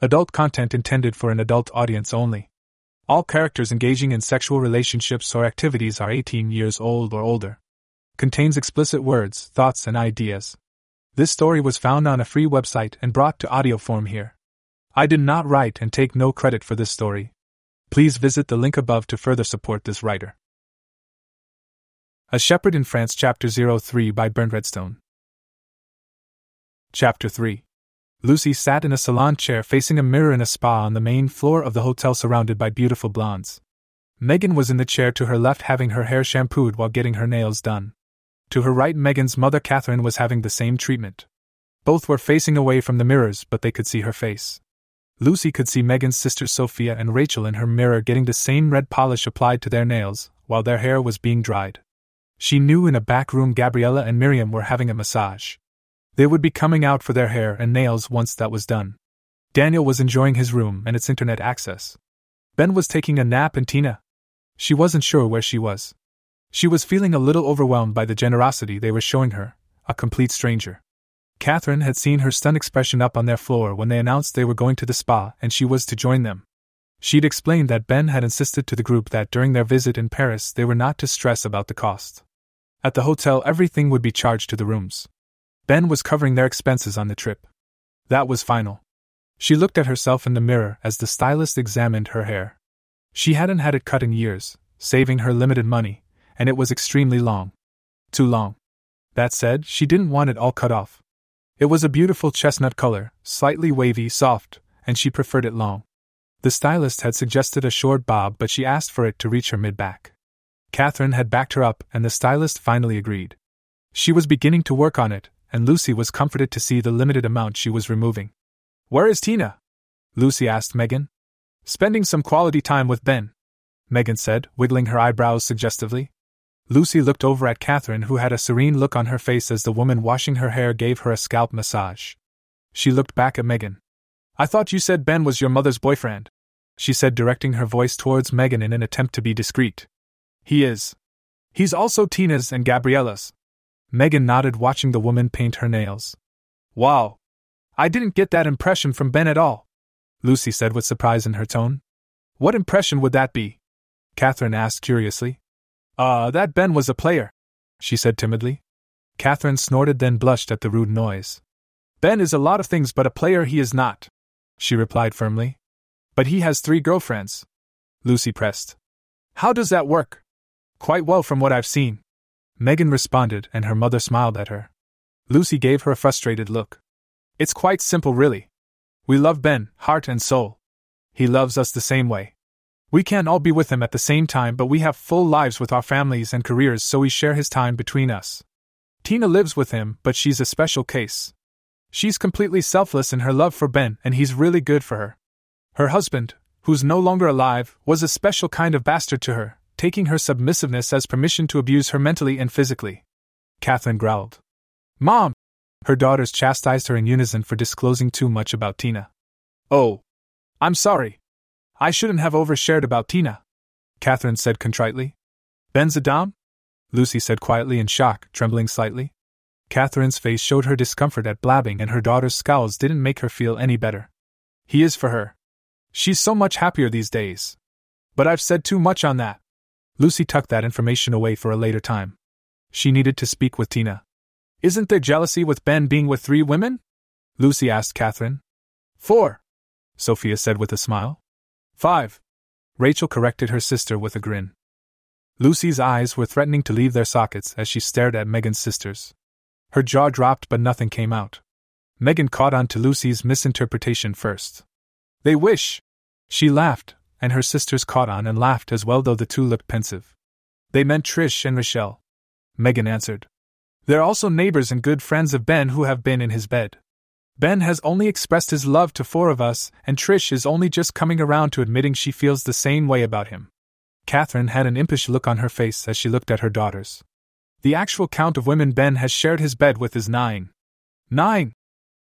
Adult content intended for an adult audience only. All characters engaging in sexual relationships or activities are 18 years old or older. Contains explicit words, thoughts, and ideas. This story was found on a free website and brought to audio form here. I did not write and take no credit for this story. Please visit the link above to further support this writer. A Shepherd in France, Chapter 03 by BurntRedstone. Chapter 3 Lucy sat in a salon chair facing a mirror in a spa on the main floor of the hotel surrounded by beautiful blondes. Megan was in the chair to her left having her hair shampooed while getting her nails done. To her right, Megan's mother Catherine was having the same treatment. Both were facing away from the mirrors, but they could see her face. Lucy could see Megan's sisters Sophia and Rachel in her mirror getting the same red polish applied to their nails, while their hair was being dried. She knew in a back room Gabriella and Miriam were having a massage. They would be coming out for their hair and nails once that was done. Daniel was enjoying his room and its internet access. Ben was taking a nap and Tina. She wasn't sure where she was. She was feeling a little overwhelmed by the generosity they were showing her, a complete stranger. Catherine had seen her stunned expression up on their floor when they announced they were going to the spa and she was to join them. She'd explained that Ben had insisted to the group that during their visit in Paris they were not to stress about the cost. At the hotel, everything would be charged to the rooms. Ben was covering their expenses on the trip. That was final. She looked at herself in the mirror as the stylist examined her hair. She hadn't had it cut in years, saving her limited money, and it was extremely long. Too long. That said, she didn't want it all cut off. It was a beautiful chestnut color, slightly wavy, soft, and she preferred it long. The stylist had suggested a short bob, but she asked for it to reach her mid back. Catherine had backed her up, and the stylist finally agreed. She was beginning to work on it, and Lucy was comforted to see the limited amount she was removing. Where is Tina? Lucy asked Megan. Spending some quality time with Ben, Megan said, wiggling her eyebrows suggestively. Lucy looked over at Catherine, who had a serene look on her face as the woman washing her hair gave her a scalp massage. She looked back at Megan. I thought you said Ben was your mother's boyfriend, she said, directing her voice towards Megan in an attempt to be discreet. He is. He's also Tina's and Gabriella's. Megan nodded, watching the woman paint her nails. Wow. I didn't get that impression from Ben at all, Lucy said with surprise in her tone. What impression would that be? Catherine asked curiously. Uh, that Ben was a player, she said timidly. Catherine snorted, then blushed at the rude noise. Ben is a lot of things, but a player he is not, she replied firmly. But he has three girlfriends. Lucy pressed. How does that work? Quite well from what I've seen. Megan responded, and her mother smiled at her. Lucy gave her a frustrated look. It's quite simple, really. We love Ben, heart and soul. He loves us the same way. We can't all be with him at the same time, but we have full lives with our families and careers, so we share his time between us. Tina lives with him, but she's a special case. She's completely selfless in her love for Ben, and he's really good for her. Her husband, who's no longer alive, was a special kind of bastard to her, taking her submissiveness as permission to abuse her mentally and physically. Catherine growled. Mom! Her daughters chastised her in unison for disclosing too much about Tina. Oh. I'm sorry. I shouldn't have overshared about Tina, Catherine said contritely. Ben's a dom? Lucy said quietly in shock, trembling slightly. Catherine's face showed her discomfort at blabbing, and her daughter's scowls didn't make her feel any better. He is for her. She's so much happier these days. But I've said too much on that. Lucy tucked that information away for a later time. She needed to speak with Tina. Isn't there jealousy with Ben being with three women? Lucy asked Catherine. Four, Sophia said with a smile. Five. Rachel corrected her sister with a grin. Lucy's eyes were threatening to leave their sockets as she stared at Megan's sisters. Her jaw dropped, but nothing came out. Megan caught on to Lucy's misinterpretation first. They wish! She laughed, and her sisters caught on and laughed as well, though the two looked pensive. They meant Trish and Rochelle. Megan answered. They're also neighbors and good friends of Ben who have been in his bed. Ben has only expressed his love to four of us, and Trish is only just coming around to admitting she feels the same way about him. Catherine had an impish look on her face as she looked at her daughters. The actual count of women Ben has shared his bed with is nine. Nine!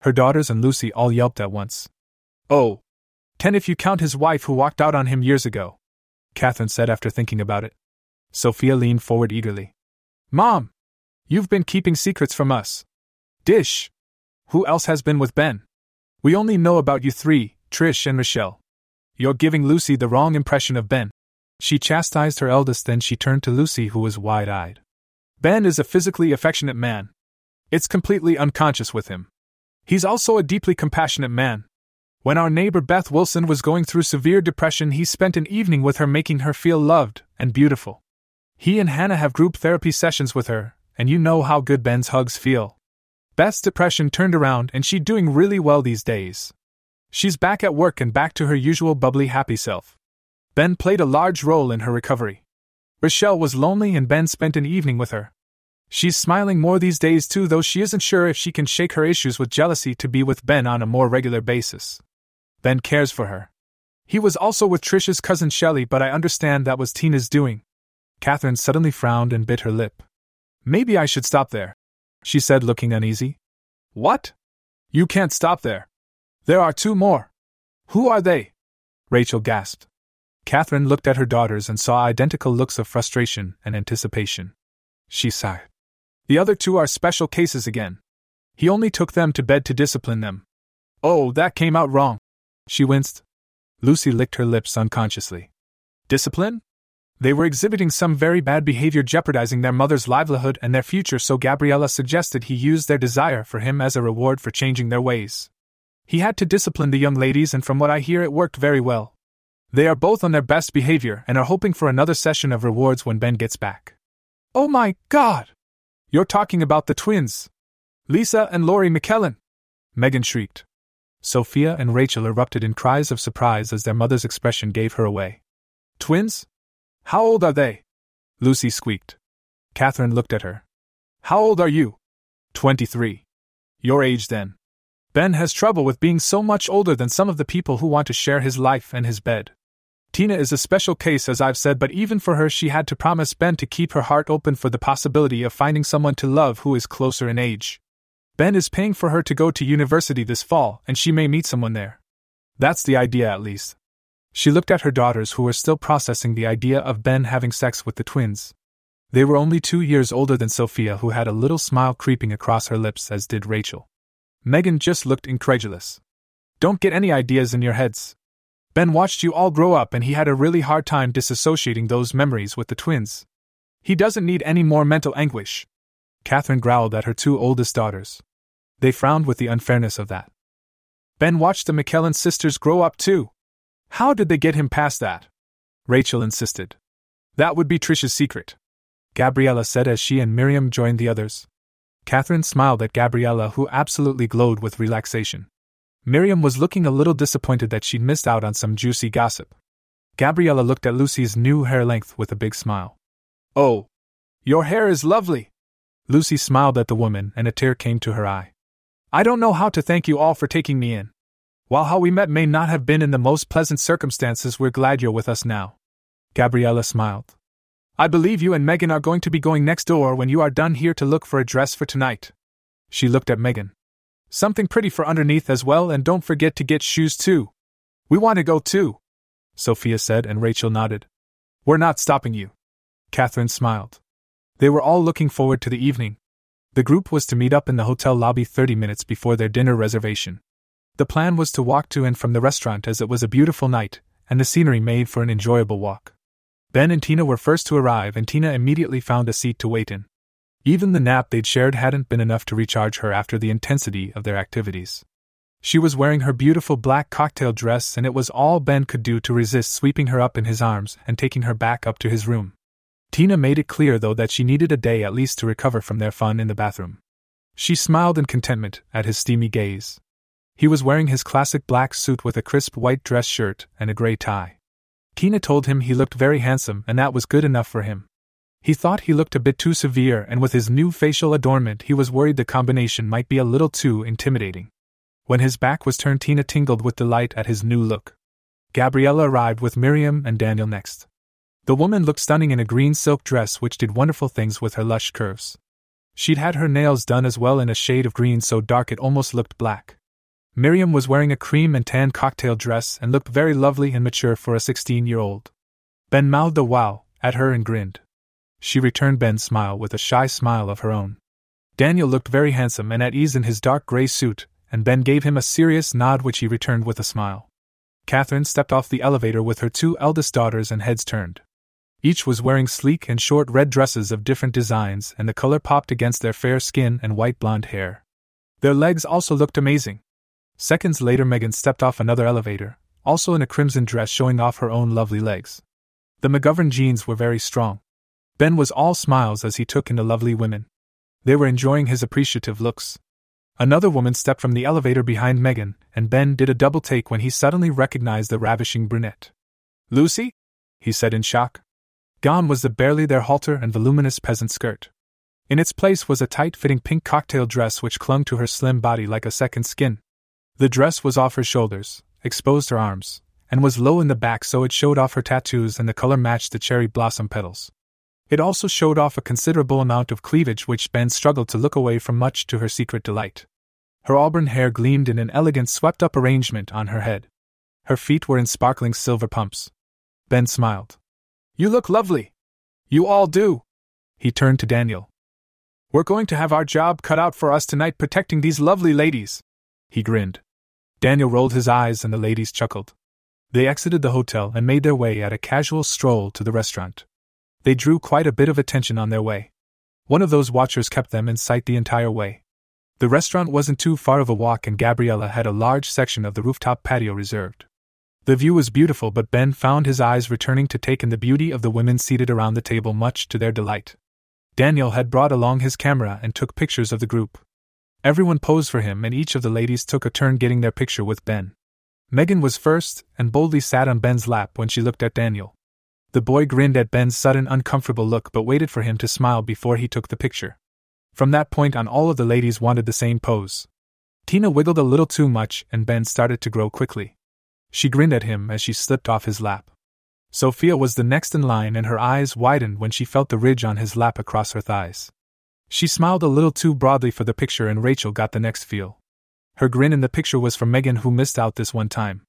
Her daughters and Lucy all yelped at once. Oh! Ten if you count his wife who walked out on him years ago, Catherine said after thinking about it. Sophia leaned forward eagerly. Mom! You've been keeping secrets from us. Dish! Who else has been with Ben? We only know about you three, Trish and Michelle. You're giving Lucy the wrong impression of Ben. She chastised her eldest, then she turned to Lucy, who was wide eyed. Ben is a physically affectionate man. It's completely unconscious with him. He's also a deeply compassionate man. When our neighbor Beth Wilson was going through severe depression, he spent an evening with her, making her feel loved and beautiful. He and Hannah have group therapy sessions with her, and you know how good Ben's hugs feel. Beth's depression turned around, and she's doing really well these days. She's back at work and back to her usual bubbly, happy self. Ben played a large role in her recovery. Rochelle was lonely, and Ben spent an evening with her. She's smiling more these days too, though she isn't sure if she can shake her issues with jealousy to be with Ben on a more regular basis. Ben cares for her. He was also with Trisha's cousin Shelley, but I understand that was Tina's doing. Catherine suddenly frowned and bit her lip. Maybe I should stop there, she said, looking uneasy. What? You can't stop there. There are two more. Who are they? Rachel gasped. Catherine looked at her daughters and saw identical looks of frustration and anticipation. She sighed. The other two are special cases again. He only took them to bed to discipline them. Oh, that came out wrong. She winced. Lucy licked her lips unconsciously. Discipline? They were exhibiting some very bad behavior jeopardizing their mother's livelihood and their future, so Gabriella suggested he use their desire for him as a reward for changing their ways. He had to discipline the young ladies, and from what I hear, it worked very well. They are both on their best behavior and are hoping for another session of rewards when Ben gets back. Oh my god! You're talking about the twins! Lisa and Laurie McKellen! Megan shrieked. Sophia and Rachel erupted in cries of surprise as their mother's expression gave her away. Twins? How old are they? Lucy squeaked. Catherine looked at her. How old are you? Twenty three. Your age then. Ben has trouble with being so much older than some of the people who want to share his life and his bed. Tina is a special case, as I've said, but even for her, she had to promise Ben to keep her heart open for the possibility of finding someone to love who is closer in age. Ben is paying for her to go to university this fall, and she may meet someone there. That's the idea, at least. She looked at her daughters, who were still processing the idea of Ben having sex with the twins. They were only two years older than Sophia, who had a little smile creeping across her lips, as did Rachel. Megan just looked incredulous. Don't get any ideas in your heads. Ben watched you all grow up and he had a really hard time disassociating those memories with the twins. He doesn't need any more mental anguish. Catherine growled at her two oldest daughters. They frowned with the unfairness of that. Ben watched the McKellen sisters grow up too. How did they get him past that? Rachel insisted. That would be Trish's secret. Gabriella said as she and Miriam joined the others. Catherine smiled at Gabriella, who absolutely glowed with relaxation. Miriam was looking a little disappointed that she'd missed out on some juicy gossip. Gabriella looked at Lucy's new hair length with a big smile. Oh, your hair is lovely! Lucy smiled at the woman, and a tear came to her eye. I don't know how to thank you all for taking me in. While how we met may not have been in the most pleasant circumstances, we're glad you're with us now. Gabriella smiled. I believe you and Megan are going to be going next door when you are done here to look for a dress for tonight. She looked at Megan. Something pretty for underneath as well, and don't forget to get shoes too. We want to go too, Sophia said, and Rachel nodded. We're not stopping you. Catherine smiled. They were all looking forward to the evening. The group was to meet up in the hotel lobby 30 minutes before their dinner reservation. The plan was to walk to and from the restaurant as it was a beautiful night, and the scenery made for an enjoyable walk. Ben and Tina were first to arrive, and Tina immediately found a seat to wait in. Even the nap they'd shared hadn't been enough to recharge her after the intensity of their activities. She was wearing her beautiful black cocktail dress, and it was all Ben could do to resist sweeping her up in his arms and taking her back up to his room. Tina made it clear, though, that she needed a day at least to recover from their fun in the bathroom. She smiled in contentment at his steamy gaze. He was wearing his classic black suit with a crisp white dress shirt and a gray tie. Tina told him he looked very handsome and that was good enough for him. He thought he looked a bit too severe, and with his new facial adornment, he was worried the combination might be a little too intimidating. When his back was turned, Tina tingled with delight at his new look. Gabriella arrived with Miriam and Daniel next. The woman looked stunning in a green silk dress which did wonderful things with her lush curves. She'd had her nails done as well in a shade of green so dark it almost looked black. Miriam was wearing a cream and tan cocktail dress and looked very lovely and mature for a 16 year old. Ben mouthed a wow at her and grinned. She returned Ben's smile with a shy smile of her own. Daniel looked very handsome and at ease in his dark gray suit, and Ben gave him a serious nod which he returned with a smile. Catherine stepped off the elevator with her two eldest daughters and heads turned. Each was wearing sleek and short red dresses of different designs, and the color popped against their fair skin and white blonde hair. Their legs also looked amazing. Seconds later, Megan stepped off another elevator, also in a crimson dress showing off her own lovely legs. The McGovern genes were very strong. Ben was all smiles as he took in the lovely women. They were enjoying his appreciative looks. Another woman stepped from the elevator behind Megan, and Ben did a double take when he suddenly recognized the ravishing brunette. Lucy? he said in shock. Gone was the barely there halter and voluminous peasant skirt. In its place was a tight fitting pink cocktail dress which clung to her slim body like a second skin. The dress was off her shoulders, exposed her arms, and was low in the back so it showed off her tattoos and the color matched the cherry blossom petals. It also showed off a considerable amount of cleavage which Ben struggled to look away from much to her secret delight. Her auburn hair gleamed in an elegant swept up arrangement on her head. Her feet were in sparkling silver pumps. Ben smiled. You look lovely. You all do. He turned to Daniel. We're going to have our job cut out for us tonight protecting these lovely ladies. He grinned. Daniel rolled his eyes and the ladies chuckled. They exited the hotel and made their way at a casual stroll to the restaurant. They drew quite a bit of attention on their way. One of those watchers kept them in sight the entire way. The restaurant wasn't too far of a walk, and Gabriella had a large section of the rooftop patio reserved. The view was beautiful, but Ben found his eyes returning to take in the beauty of the women seated around the table, much to their delight. Daniel had brought along his camera and took pictures of the group. Everyone posed for him, and each of the ladies took a turn getting their picture with Ben. Megan was first, and boldly sat on Ben's lap when she looked at Daniel. The boy grinned at Ben's sudden uncomfortable look but waited for him to smile before he took the picture. From that point on, all of the ladies wanted the same pose. Tina wiggled a little too much, and Ben started to grow quickly. She grinned at him as she slipped off his lap. Sophia was the next in line, and her eyes widened when she felt the ridge on his lap across her thighs. She smiled a little too broadly for the picture, and Rachel got the next feel. Her grin in the picture was for Megan, who missed out this one time.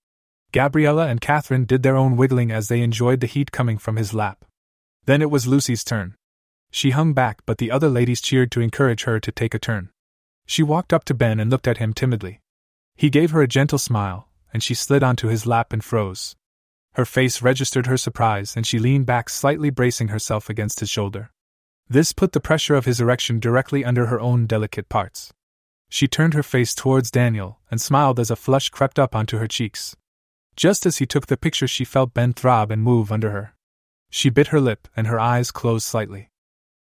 Gabriella and Catherine did their own wiggling as they enjoyed the heat coming from his lap. Then it was Lucy's turn. She hung back, but the other ladies cheered to encourage her to take a turn. She walked up to Ben and looked at him timidly. He gave her a gentle smile, and she slid onto his lap and froze. Her face registered her surprise, and she leaned back slightly, bracing herself against his shoulder. This put the pressure of his erection directly under her own delicate parts. She turned her face towards Daniel and smiled as a flush crept up onto her cheeks. Just as he took the picture, she felt Ben throb and move under her. She bit her lip, and her eyes closed slightly.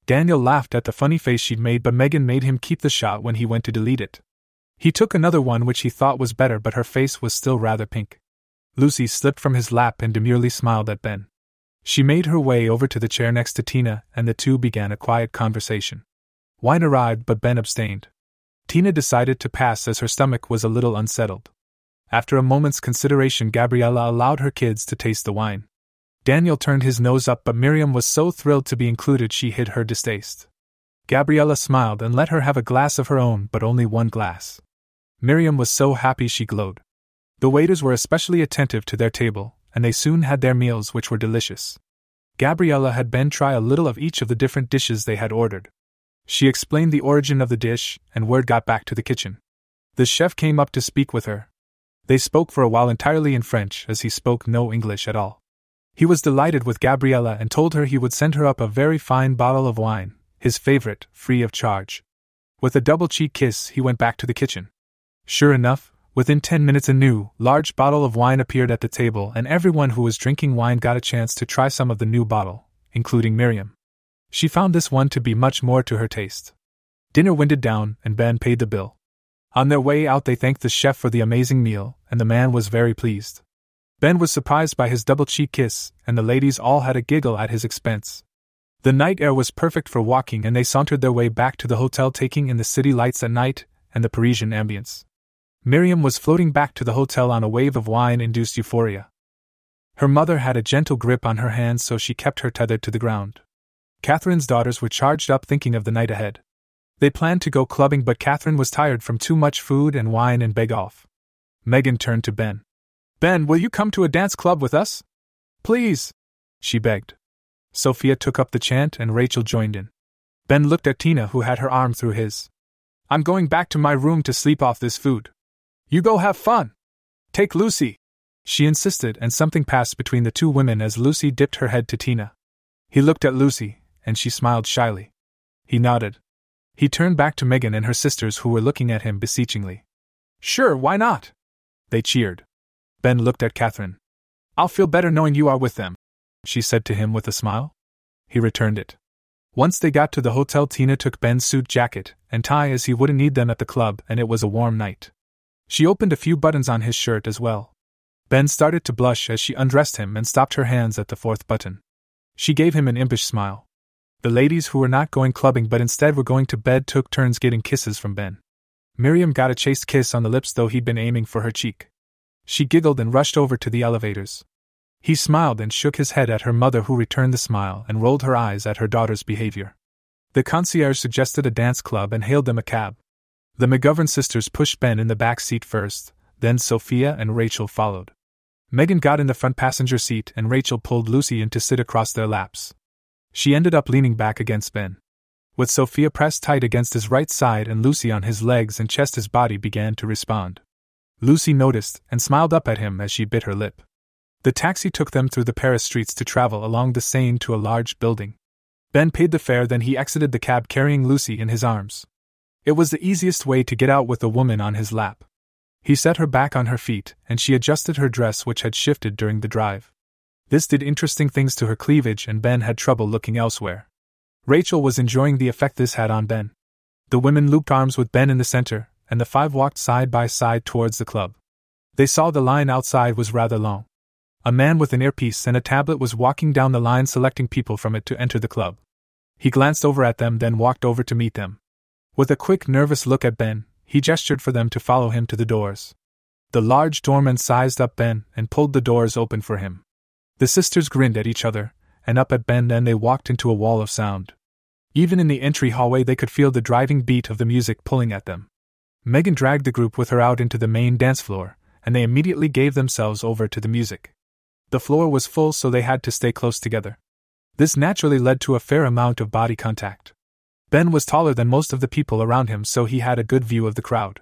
Daniel laughed at the funny face she'd made, but Megan made him keep the shot when he went to delete it. He took another one which he thought was better, but her face was still rather pink. Lucy slipped from his lap and demurely smiled at Ben. She made her way over to the chair next to Tina, and the two began a quiet conversation. Wine arrived, but Ben abstained. Tina decided to pass as her stomach was a little unsettled. After a moment's consideration, Gabriella allowed her kids to taste the wine. Daniel turned his nose up, but Miriam was so thrilled to be included she hid her distaste. Gabriella smiled and let her have a glass of her own, but only one glass. Miriam was so happy she glowed. The waiters were especially attentive to their table, and they soon had their meals, which were delicious. Gabriella had Ben try a little of each of the different dishes they had ordered. She explained the origin of the dish, and word got back to the kitchen. The chef came up to speak with her. They spoke for a while entirely in French, as he spoke no English at all. He was delighted with Gabriella and told her he would send her up a very fine bottle of wine, his favorite, free of charge. With a double cheek kiss, he went back to the kitchen. Sure enough, within ten minutes a new, large bottle of wine appeared at the table, and everyone who was drinking wine got a chance to try some of the new bottle, including Miriam. She found this one to be much more to her taste. Dinner winded down, and Ben paid the bill. On their way out, they thanked the chef for the amazing meal, and the man was very pleased. Ben was surprised by his double cheek kiss, and the ladies all had a giggle at his expense. The night air was perfect for walking, and they sauntered their way back to the hotel, taking in the city lights at night and the Parisian ambience. Miriam was floating back to the hotel on a wave of wine induced euphoria. Her mother had a gentle grip on her hands, so she kept her tethered to the ground. Catherine's daughters were charged up thinking of the night ahead. They planned to go clubbing, but Catherine was tired from too much food and wine and begged off. Megan turned to Ben. Ben, will you come to a dance club with us? Please, she begged. Sophia took up the chant and Rachel joined in. Ben looked at Tina, who had her arm through his. I'm going back to my room to sleep off this food. You go have fun. Take Lucy. She insisted, and something passed between the two women as Lucy dipped her head to Tina. He looked at Lucy, and she smiled shyly. He nodded. He turned back to Megan and her sisters, who were looking at him beseechingly. Sure, why not? They cheered. Ben looked at Catherine. I'll feel better knowing you are with them, she said to him with a smile. He returned it. Once they got to the hotel, Tina took Ben's suit jacket and tie as he wouldn't need them at the club, and it was a warm night. She opened a few buttons on his shirt as well. Ben started to blush as she undressed him and stopped her hands at the fourth button. She gave him an impish smile. The ladies who were not going clubbing but instead were going to bed took turns getting kisses from Ben. Miriam got a chaste kiss on the lips, though he'd been aiming for her cheek. She giggled and rushed over to the elevators. He smiled and shook his head at her mother, who returned the smile and rolled her eyes at her daughter's behavior. The concierge suggested a dance club and hailed them a cab. The McGovern sisters pushed Ben in the back seat first, then Sophia and Rachel followed. Megan got in the front passenger seat and Rachel pulled Lucy in to sit across their laps. She ended up leaning back against Ben. With Sophia pressed tight against his right side and Lucy on his legs and chest, his body began to respond. Lucy noticed and smiled up at him as she bit her lip. The taxi took them through the Paris streets to travel along the Seine to a large building. Ben paid the fare, then he exited the cab carrying Lucy in his arms. It was the easiest way to get out with the woman on his lap. He set her back on her feet, and she adjusted her dress, which had shifted during the drive. This did interesting things to her cleavage, and Ben had trouble looking elsewhere. Rachel was enjoying the effect this had on Ben. The women looped arms with Ben in the center, and the five walked side by side towards the club. They saw the line outside was rather long. A man with an earpiece and a tablet was walking down the line selecting people from it to enter the club. He glanced over at them, then walked over to meet them. With a quick, nervous look at Ben, he gestured for them to follow him to the doors. The large doorman sized up Ben and pulled the doors open for him. The sisters grinned at each other, and up at Ben, then they walked into a wall of sound. Even in the entry hallway, they could feel the driving beat of the music pulling at them. Megan dragged the group with her out into the main dance floor, and they immediately gave themselves over to the music. The floor was full, so they had to stay close together. This naturally led to a fair amount of body contact. Ben was taller than most of the people around him, so he had a good view of the crowd.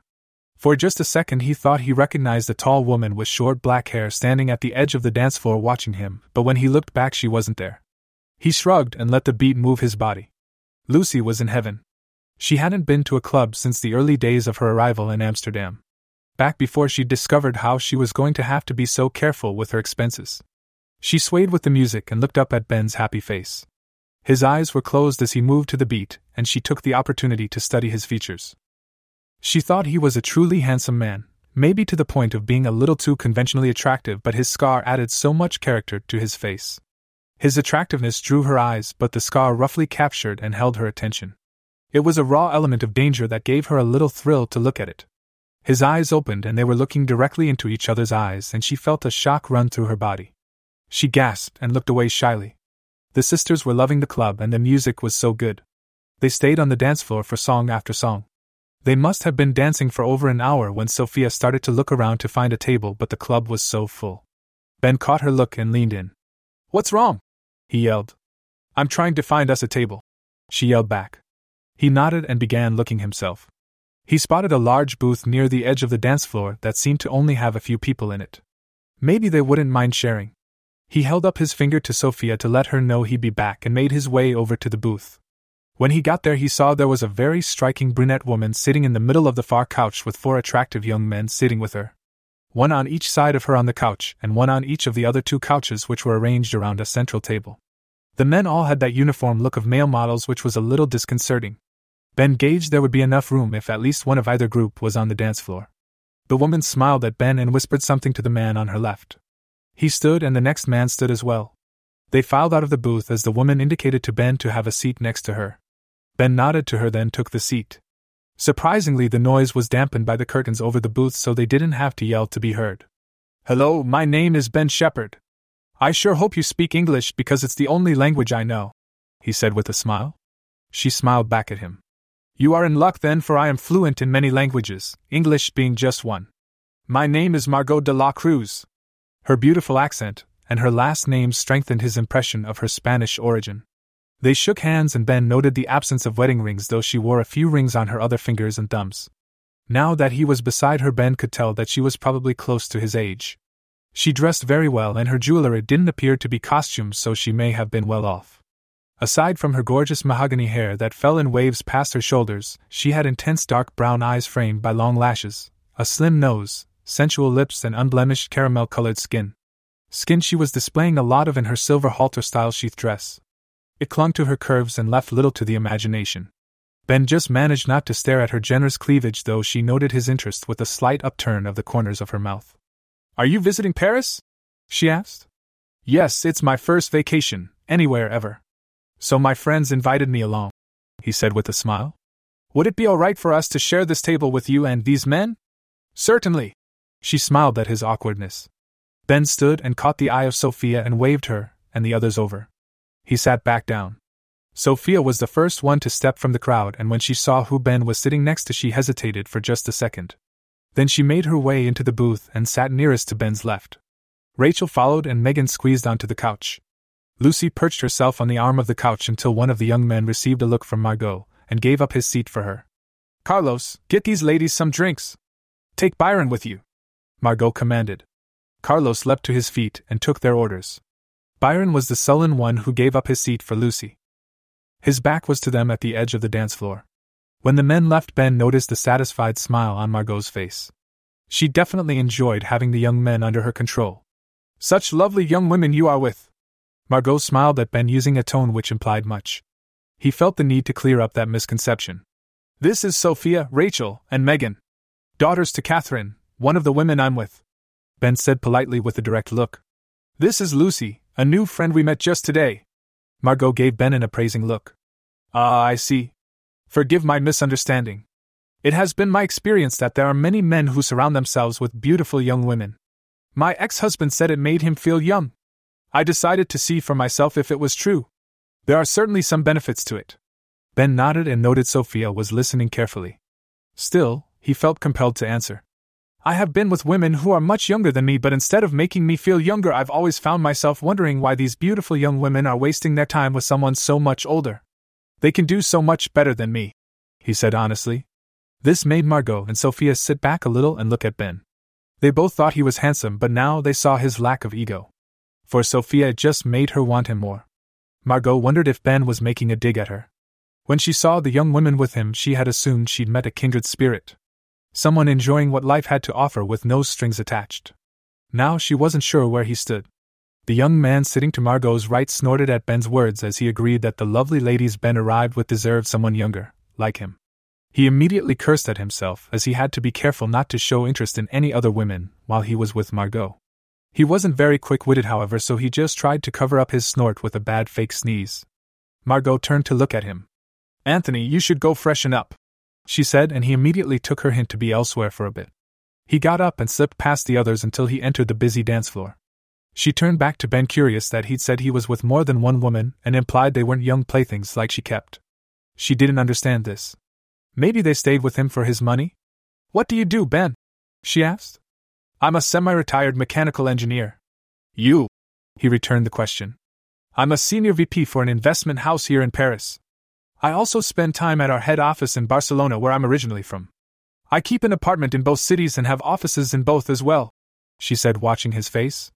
For just a second, he thought he recognized a tall woman with short black hair standing at the edge of the dance floor watching him, but when he looked back, she wasn't there. He shrugged and let the beat move his body. Lucy was in heaven. She hadn't been to a club since the early days of her arrival in Amsterdam. Back before she discovered how she was going to have to be so careful with her expenses. She swayed with the music and looked up at Ben's happy face. His eyes were closed as he moved to the beat, and she took the opportunity to study his features. She thought he was a truly handsome man, maybe to the point of being a little too conventionally attractive, but his scar added so much character to his face. His attractiveness drew her eyes, but the scar roughly captured and held her attention. It was a raw element of danger that gave her a little thrill to look at it. His eyes opened and they were looking directly into each other's eyes, and she felt a shock run through her body. She gasped and looked away shyly. The sisters were loving the club and the music was so good. They stayed on the dance floor for song after song. They must have been dancing for over an hour when Sophia started to look around to find a table, but the club was so full. Ben caught her look and leaned in. What's wrong? he yelled. I'm trying to find us a table. She yelled back. He nodded and began looking himself. He spotted a large booth near the edge of the dance floor that seemed to only have a few people in it. Maybe they wouldn't mind sharing. He held up his finger to Sophia to let her know he'd be back and made his way over to the booth. When he got there, he saw there was a very striking brunette woman sitting in the middle of the far couch with four attractive young men sitting with her. One on each side of her on the couch, and one on each of the other two couches, which were arranged around a central table. The men all had that uniform look of male models, which was a little disconcerting. Ben gauged there would be enough room if at least one of either group was on the dance floor. The woman smiled at Ben and whispered something to the man on her left. He stood, and the next man stood as well. They filed out of the booth as the woman indicated to Ben to have a seat next to her. Ben nodded to her, then took the seat. Surprisingly, the noise was dampened by the curtains over the booth, so they didn't have to yell to be heard. Hello, my name is Ben Shepherd. I sure hope you speak English because it's the only language I know, he said with a smile. She smiled back at him. You are in luck then, for I am fluent in many languages, English being just one. My name is Margot de la Cruz. Her beautiful accent and her last name strengthened his impression of her Spanish origin. They shook hands, and Ben noted the absence of wedding rings, though she wore a few rings on her other fingers and thumbs. Now that he was beside her, Ben could tell that she was probably close to his age. She dressed very well, and her jewelry didn't appear to be costumes, so she may have been well off. Aside from her gorgeous mahogany hair that fell in waves past her shoulders, she had intense dark brown eyes framed by long lashes, a slim nose, sensual lips, and unblemished caramel colored skin. Skin she was displaying a lot of in her silver halter style sheath dress. It clung to her curves and left little to the imagination. Ben just managed not to stare at her generous cleavage, though she noted his interest with a slight upturn of the corners of her mouth. Are you visiting Paris? she asked. Yes, it's my first vacation, anywhere ever. So my friends invited me along, he said with a smile. Would it be all right for us to share this table with you and these men? Certainly. She smiled at his awkwardness. Ben stood and caught the eye of Sophia and waved her and the others over. He sat back down. Sophia was the first one to step from the crowd, and when she saw who Ben was sitting next to, she hesitated for just a second. Then she made her way into the booth and sat nearest to Ben's left. Rachel followed, and Megan squeezed onto the couch. Lucy perched herself on the arm of the couch until one of the young men received a look from Margot and gave up his seat for her. Carlos, get these ladies some drinks. Take Byron with you, Margot commanded. Carlos leapt to his feet and took their orders. Byron was the sullen one who gave up his seat for Lucy. His back was to them at the edge of the dance floor. When the men left, Ben noticed the satisfied smile on Margot's face. She definitely enjoyed having the young men under her control. Such lovely young women you are with, Margot smiled at Ben using a tone which implied much. He felt the need to clear up that misconception. This is Sophia, Rachel, and Megan. Daughters to Catherine, one of the women I'm with. Ben said politely with a direct look. This is Lucy, a new friend we met just today. Margot gave Ben an appraising look. Ah, I see. Forgive my misunderstanding. It has been my experience that there are many men who surround themselves with beautiful young women. My ex husband said it made him feel young, I decided to see for myself if it was true. There are certainly some benefits to it. Ben nodded and noted Sophia was listening carefully. Still, he felt compelled to answer. I have been with women who are much younger than me, but instead of making me feel younger, I've always found myself wondering why these beautiful young women are wasting their time with someone so much older. They can do so much better than me, he said honestly. This made Margot and Sophia sit back a little and look at Ben. They both thought he was handsome, but now they saw his lack of ego for Sophia it just made her want him more. Margot wondered if Ben was making a dig at her. When she saw the young women with him, she had assumed she'd met a kindred spirit. Someone enjoying what life had to offer with no strings attached. Now she wasn't sure where he stood. The young man sitting to Margot's right snorted at Ben's words as he agreed that the lovely ladies Ben arrived with deserved someone younger, like him. He immediately cursed at himself as he had to be careful not to show interest in any other women while he was with Margot. He wasn't very quick witted, however, so he just tried to cover up his snort with a bad fake sneeze. Margot turned to look at him. Anthony, you should go freshen up, she said, and he immediately took her hint to be elsewhere for a bit. He got up and slipped past the others until he entered the busy dance floor. She turned back to Ben, curious that he'd said he was with more than one woman and implied they weren't young playthings like she kept. She didn't understand this. Maybe they stayed with him for his money? What do you do, Ben? she asked. I'm a semi retired mechanical engineer. You? He returned the question. I'm a senior VP for an investment house here in Paris. I also spend time at our head office in Barcelona, where I'm originally from. I keep an apartment in both cities and have offices in both as well, she said, watching his face.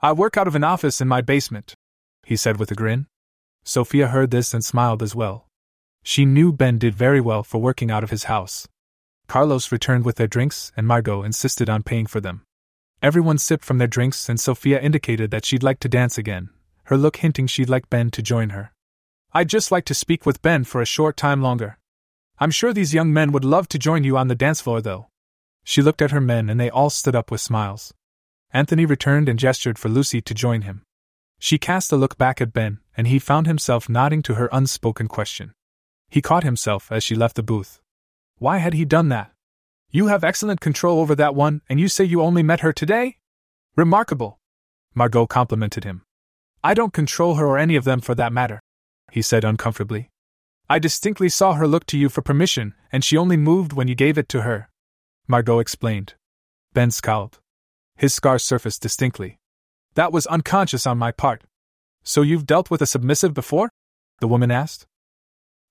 I work out of an office in my basement, he said with a grin. Sophia heard this and smiled as well. She knew Ben did very well for working out of his house. Carlos returned with their drinks, and Margot insisted on paying for them. Everyone sipped from their drinks, and Sophia indicated that she'd like to dance again, her look hinting she'd like Ben to join her. I'd just like to speak with Ben for a short time longer. I'm sure these young men would love to join you on the dance floor, though. She looked at her men, and they all stood up with smiles. Anthony returned and gestured for Lucy to join him. She cast a look back at Ben, and he found himself nodding to her unspoken question. He caught himself as she left the booth. Why had he done that? You have excellent control over that one, and you say you only met her today? Remarkable. Margot complimented him. I don't control her or any of them for that matter, he said uncomfortably. I distinctly saw her look to you for permission, and she only moved when you gave it to her. Margot explained. Ben scowled. His scar surfaced distinctly. That was unconscious on my part. So you've dealt with a submissive before? The woman asked.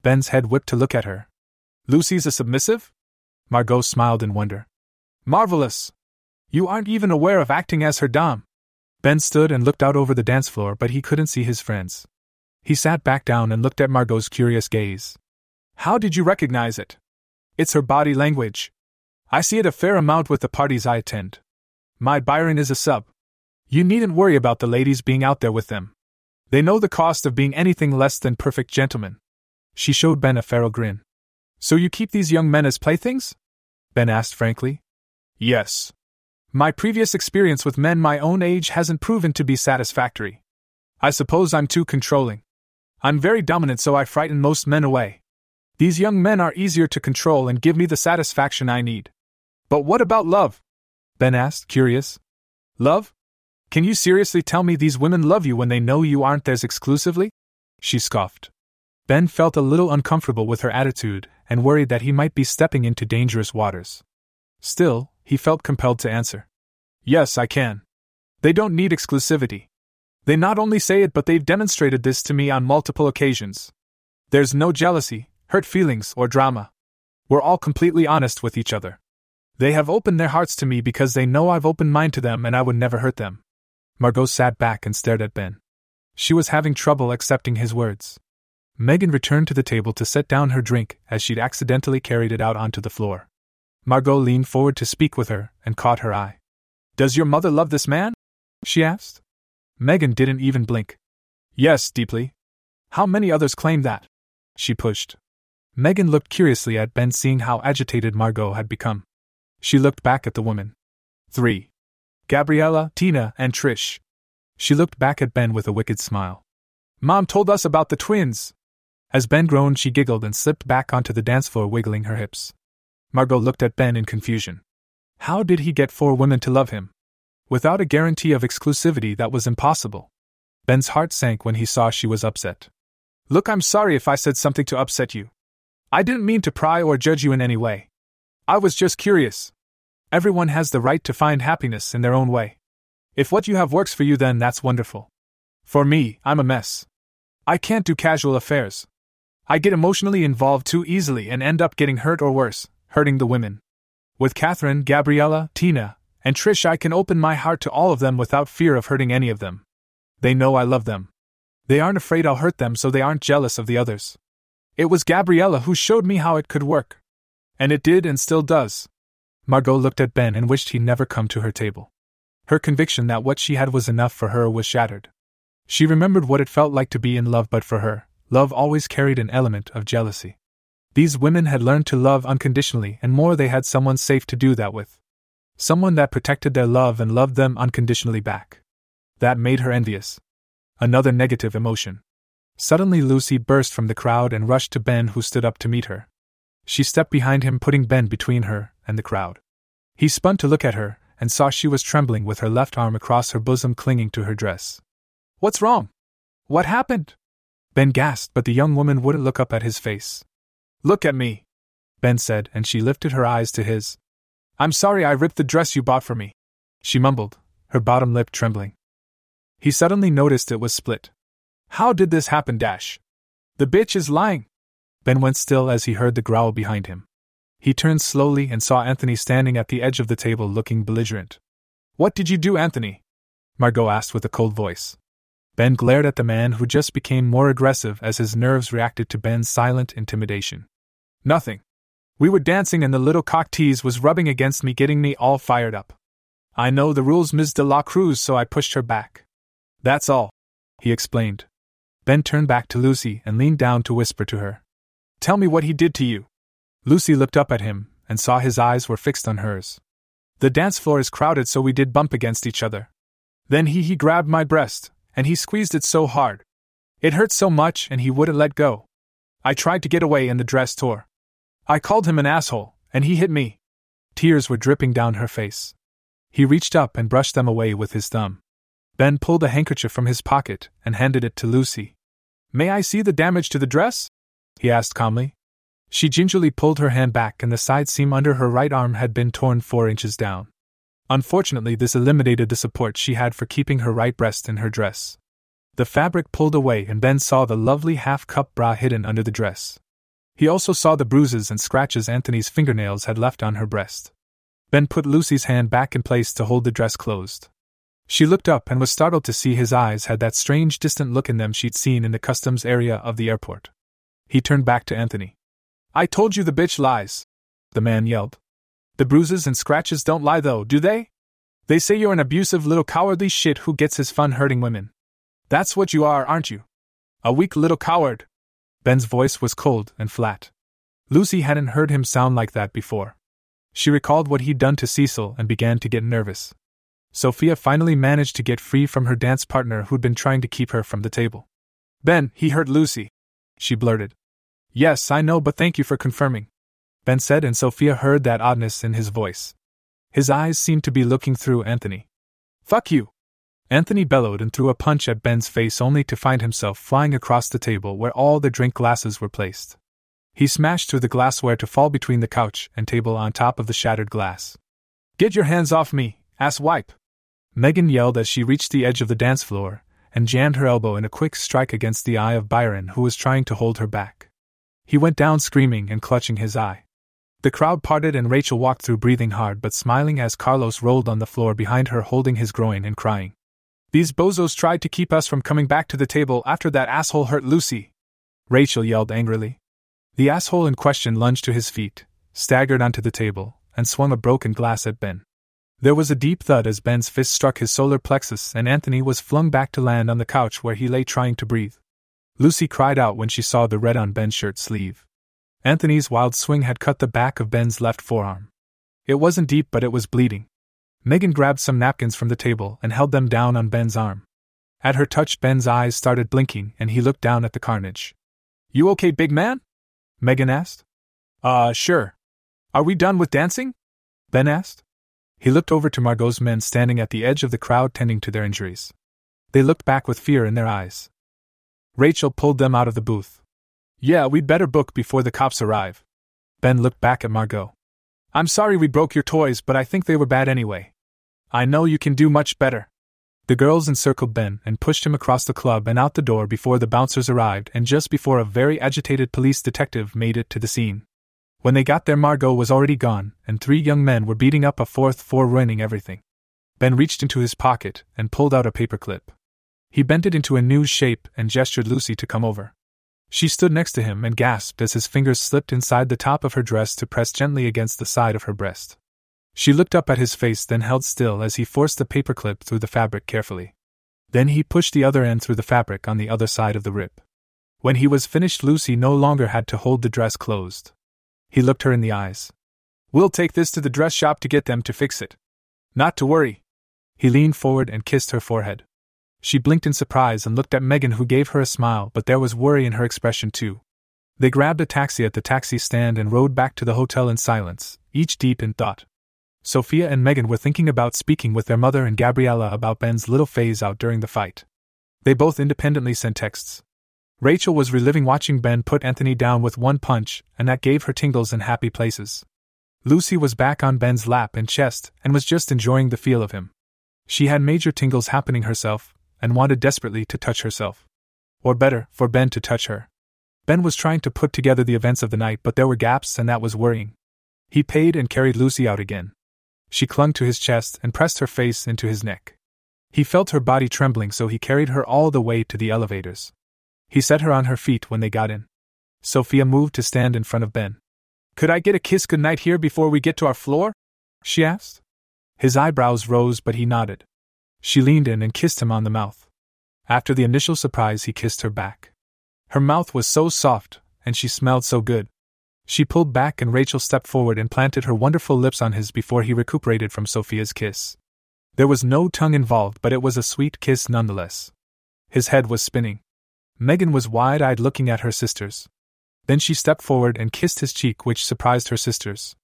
Ben's head whipped to look at her, Lucy's a submissive? Margot smiled in wonder. Marvelous! You aren't even aware of acting as her dom. Ben stood and looked out over the dance floor, but he couldn't see his friends. He sat back down and looked at Margot's curious gaze. How did you recognize it? It's her body language. I see it a fair amount with the parties I attend. My Byron is a sub. You needn't worry about the ladies being out there with them. They know the cost of being anything less than perfect gentlemen. She showed Ben a feral grin. So you keep these young men as playthings? Ben asked frankly. Yes. My previous experience with men my own age hasn't proven to be satisfactory. I suppose I'm too controlling. I'm very dominant, so I frighten most men away. These young men are easier to control and give me the satisfaction I need. But what about love? Ben asked, curious. Love? Can you seriously tell me these women love you when they know you aren't theirs exclusively? She scoffed. Ben felt a little uncomfortable with her attitude and worried that he might be stepping into dangerous waters. Still, he felt compelled to answer. Yes, I can. They don't need exclusivity. They not only say it, but they've demonstrated this to me on multiple occasions. There's no jealousy, hurt feelings, or drama. We're all completely honest with each other. They have opened their hearts to me because they know I've opened mine to them and I would never hurt them. Margot sat back and stared at Ben. She was having trouble accepting his words. Megan returned to the table to set down her drink as she'd accidentally carried it out onto the floor. Margot leaned forward to speak with her and caught her eye. Does your mother love this man? she asked. Megan didn't even blink. Yes, deeply. How many others claim that? She pushed. Megan looked curiously at Ben, seeing how agitated Margot had become. She looked back at the woman. Three. Gabriella, Tina, and Trish. She looked back at Ben with a wicked smile. Mom told us about the twins. As Ben groaned, she giggled and slipped back onto the dance floor, wiggling her hips. Margot looked at Ben in confusion. How did he get four women to love him? Without a guarantee of exclusivity, that was impossible. Ben's heart sank when he saw she was upset. Look, I'm sorry if I said something to upset you. I didn't mean to pry or judge you in any way. I was just curious. Everyone has the right to find happiness in their own way. If what you have works for you, then that's wonderful. For me, I'm a mess. I can't do casual affairs. I get emotionally involved too easily and end up getting hurt or worse, hurting the women. With Catherine, Gabriella, Tina, and Trish, I can open my heart to all of them without fear of hurting any of them. They know I love them. They aren't afraid I'll hurt them, so they aren't jealous of the others. It was Gabriella who showed me how it could work. And it did and still does. Margot looked at Ben and wished he'd never come to her table. Her conviction that what she had was enough for her was shattered. She remembered what it felt like to be in love, but for her, love always carried an element of jealousy. These women had learned to love unconditionally, and more, they had someone safe to do that with. Someone that protected their love and loved them unconditionally back. That made her envious. Another negative emotion. Suddenly, Lucy burst from the crowd and rushed to Ben, who stood up to meet her. She stepped behind him, putting Ben between her and the crowd. He spun to look at her and saw she was trembling with her left arm across her bosom, clinging to her dress. What's wrong? What happened? Ben gasped, but the young woman wouldn't look up at his face. Look at me, Ben said, and she lifted her eyes to his. I'm sorry I ripped the dress you bought for me, she mumbled, her bottom lip trembling. He suddenly noticed it was split. How did this happen, Dash? The bitch is lying. Ben went still as he heard the growl behind him. He turned slowly and saw Anthony standing at the edge of the table looking belligerent. What did you do, Anthony? Margot asked with a cold voice. Ben glared at the man who just became more aggressive as his nerves reacted to Ben's silent intimidation. Nothing. We were dancing and the little cock tease was rubbing against me, getting me all fired up. I know the rules, Ms. de la Cruz, so I pushed her back. That's all, he explained. Ben turned back to Lucy and leaned down to whisper to her. Tell me what he did to you. Lucy looked up at him and saw his eyes were fixed on hers. The dance floor is crowded, so we did bump against each other. Then he he grabbed my breast, and he squeezed it so hard. It hurt so much, and he wouldn't let go. I tried to get away, and the dress tore. I called him an asshole, and he hit me. Tears were dripping down her face. He reached up and brushed them away with his thumb. Ben pulled a handkerchief from his pocket and handed it to Lucy. May I see the damage to the dress? he asked calmly. She gingerly pulled her hand back, and the side seam under her right arm had been torn four inches down. Unfortunately, this eliminated the support she had for keeping her right breast in her dress. The fabric pulled away, and Ben saw the lovely half cup bra hidden under the dress. He also saw the bruises and scratches Anthony's fingernails had left on her breast. Ben put Lucy's hand back in place to hold the dress closed. She looked up and was startled to see his eyes had that strange distant look in them she'd seen in the customs area of the airport. He turned back to Anthony. I told you the bitch lies, the man yelled. The bruises and scratches don't lie though, do they? They say you're an abusive little cowardly shit who gets his fun hurting women. That's what you are, aren't you? A weak little coward. Ben's voice was cold and flat. Lucy hadn't heard him sound like that before. She recalled what he'd done to Cecil and began to get nervous. Sophia finally managed to get free from her dance partner who'd been trying to keep her from the table. Ben, he hurt Lucy. She blurted. Yes, I know, but thank you for confirming. Ben said, and Sophia heard that oddness in his voice. His eyes seemed to be looking through Anthony. Fuck you! Anthony bellowed and threw a punch at Ben's face only to find himself flying across the table where all the drink glasses were placed. He smashed through the glassware to fall between the couch and table on top of the shattered glass. Get your hands off me, ass wipe! Megan yelled as she reached the edge of the dance floor and jammed her elbow in a quick strike against the eye of Byron, who was trying to hold her back. He went down screaming and clutching his eye. The crowd parted and Rachel walked through breathing hard but smiling as Carlos rolled on the floor behind her holding his groin and crying. These bozos tried to keep us from coming back to the table after that asshole hurt Lucy. Rachel yelled angrily. The asshole in question lunged to his feet, staggered onto the table, and swung a broken glass at Ben. There was a deep thud as Ben's fist struck his solar plexus and Anthony was flung back to land on the couch where he lay trying to breathe. Lucy cried out when she saw the red on Ben's shirt sleeve. Anthony's wild swing had cut the back of Ben's left forearm. It wasn't deep, but it was bleeding. Megan grabbed some napkins from the table and held them down on Ben's arm. At her touch, Ben's eyes started blinking and he looked down at the carnage. You okay, big man? Megan asked. Uh, sure. Are we done with dancing? Ben asked. He looked over to Margot's men standing at the edge of the crowd tending to their injuries. They looked back with fear in their eyes. Rachel pulled them out of the booth. Yeah, we'd better book before the cops arrive. Ben looked back at Margot. I'm sorry we broke your toys, but I think they were bad anyway. I know you can do much better. The girls encircled Ben and pushed him across the club and out the door before the bouncers arrived and just before a very agitated police detective made it to the scene. When they got there, Margot was already gone, and three young men were beating up a fourth for ruining everything. Ben reached into his pocket and pulled out a paperclip. He bent it into a new shape and gestured Lucy to come over. She stood next to him and gasped as his fingers slipped inside the top of her dress to press gently against the side of her breast. She looked up at his face, then held still as he forced the paperclip through the fabric carefully. Then he pushed the other end through the fabric on the other side of the rip. When he was finished, Lucy no longer had to hold the dress closed. He looked her in the eyes. We'll take this to the dress shop to get them to fix it. Not to worry. He leaned forward and kissed her forehead. She blinked in surprise and looked at Megan, who gave her a smile, but there was worry in her expression, too. They grabbed a taxi at the taxi stand and rode back to the hotel in silence, each deep in thought. Sophia and Megan were thinking about speaking with their mother and Gabriella about Ben's little phase out during the fight. They both independently sent texts. Rachel was reliving watching Ben put Anthony down with one punch, and that gave her tingles in happy places. Lucy was back on Ben's lap and chest and was just enjoying the feel of him. She had major tingles happening herself, and wanted desperately to touch herself. Or better, for Ben to touch her. Ben was trying to put together the events of the night, but there were gaps, and that was worrying. He paid and carried Lucy out again. She clung to his chest and pressed her face into his neck. He felt her body trembling, so he carried her all the way to the elevators. He set her on her feet when they got in. Sophia moved to stand in front of Ben. Could I get a kiss goodnight here before we get to our floor? she asked. His eyebrows rose, but he nodded. She leaned in and kissed him on the mouth. After the initial surprise, he kissed her back. Her mouth was so soft, and she smelled so good. She pulled back and Rachel stepped forward and planted her wonderful lips on his before he recuperated from Sophia's kiss. There was no tongue involved, but it was a sweet kiss nonetheless. His head was spinning. Megan was wide eyed looking at her sisters. Then she stepped forward and kissed his cheek, which surprised her sisters.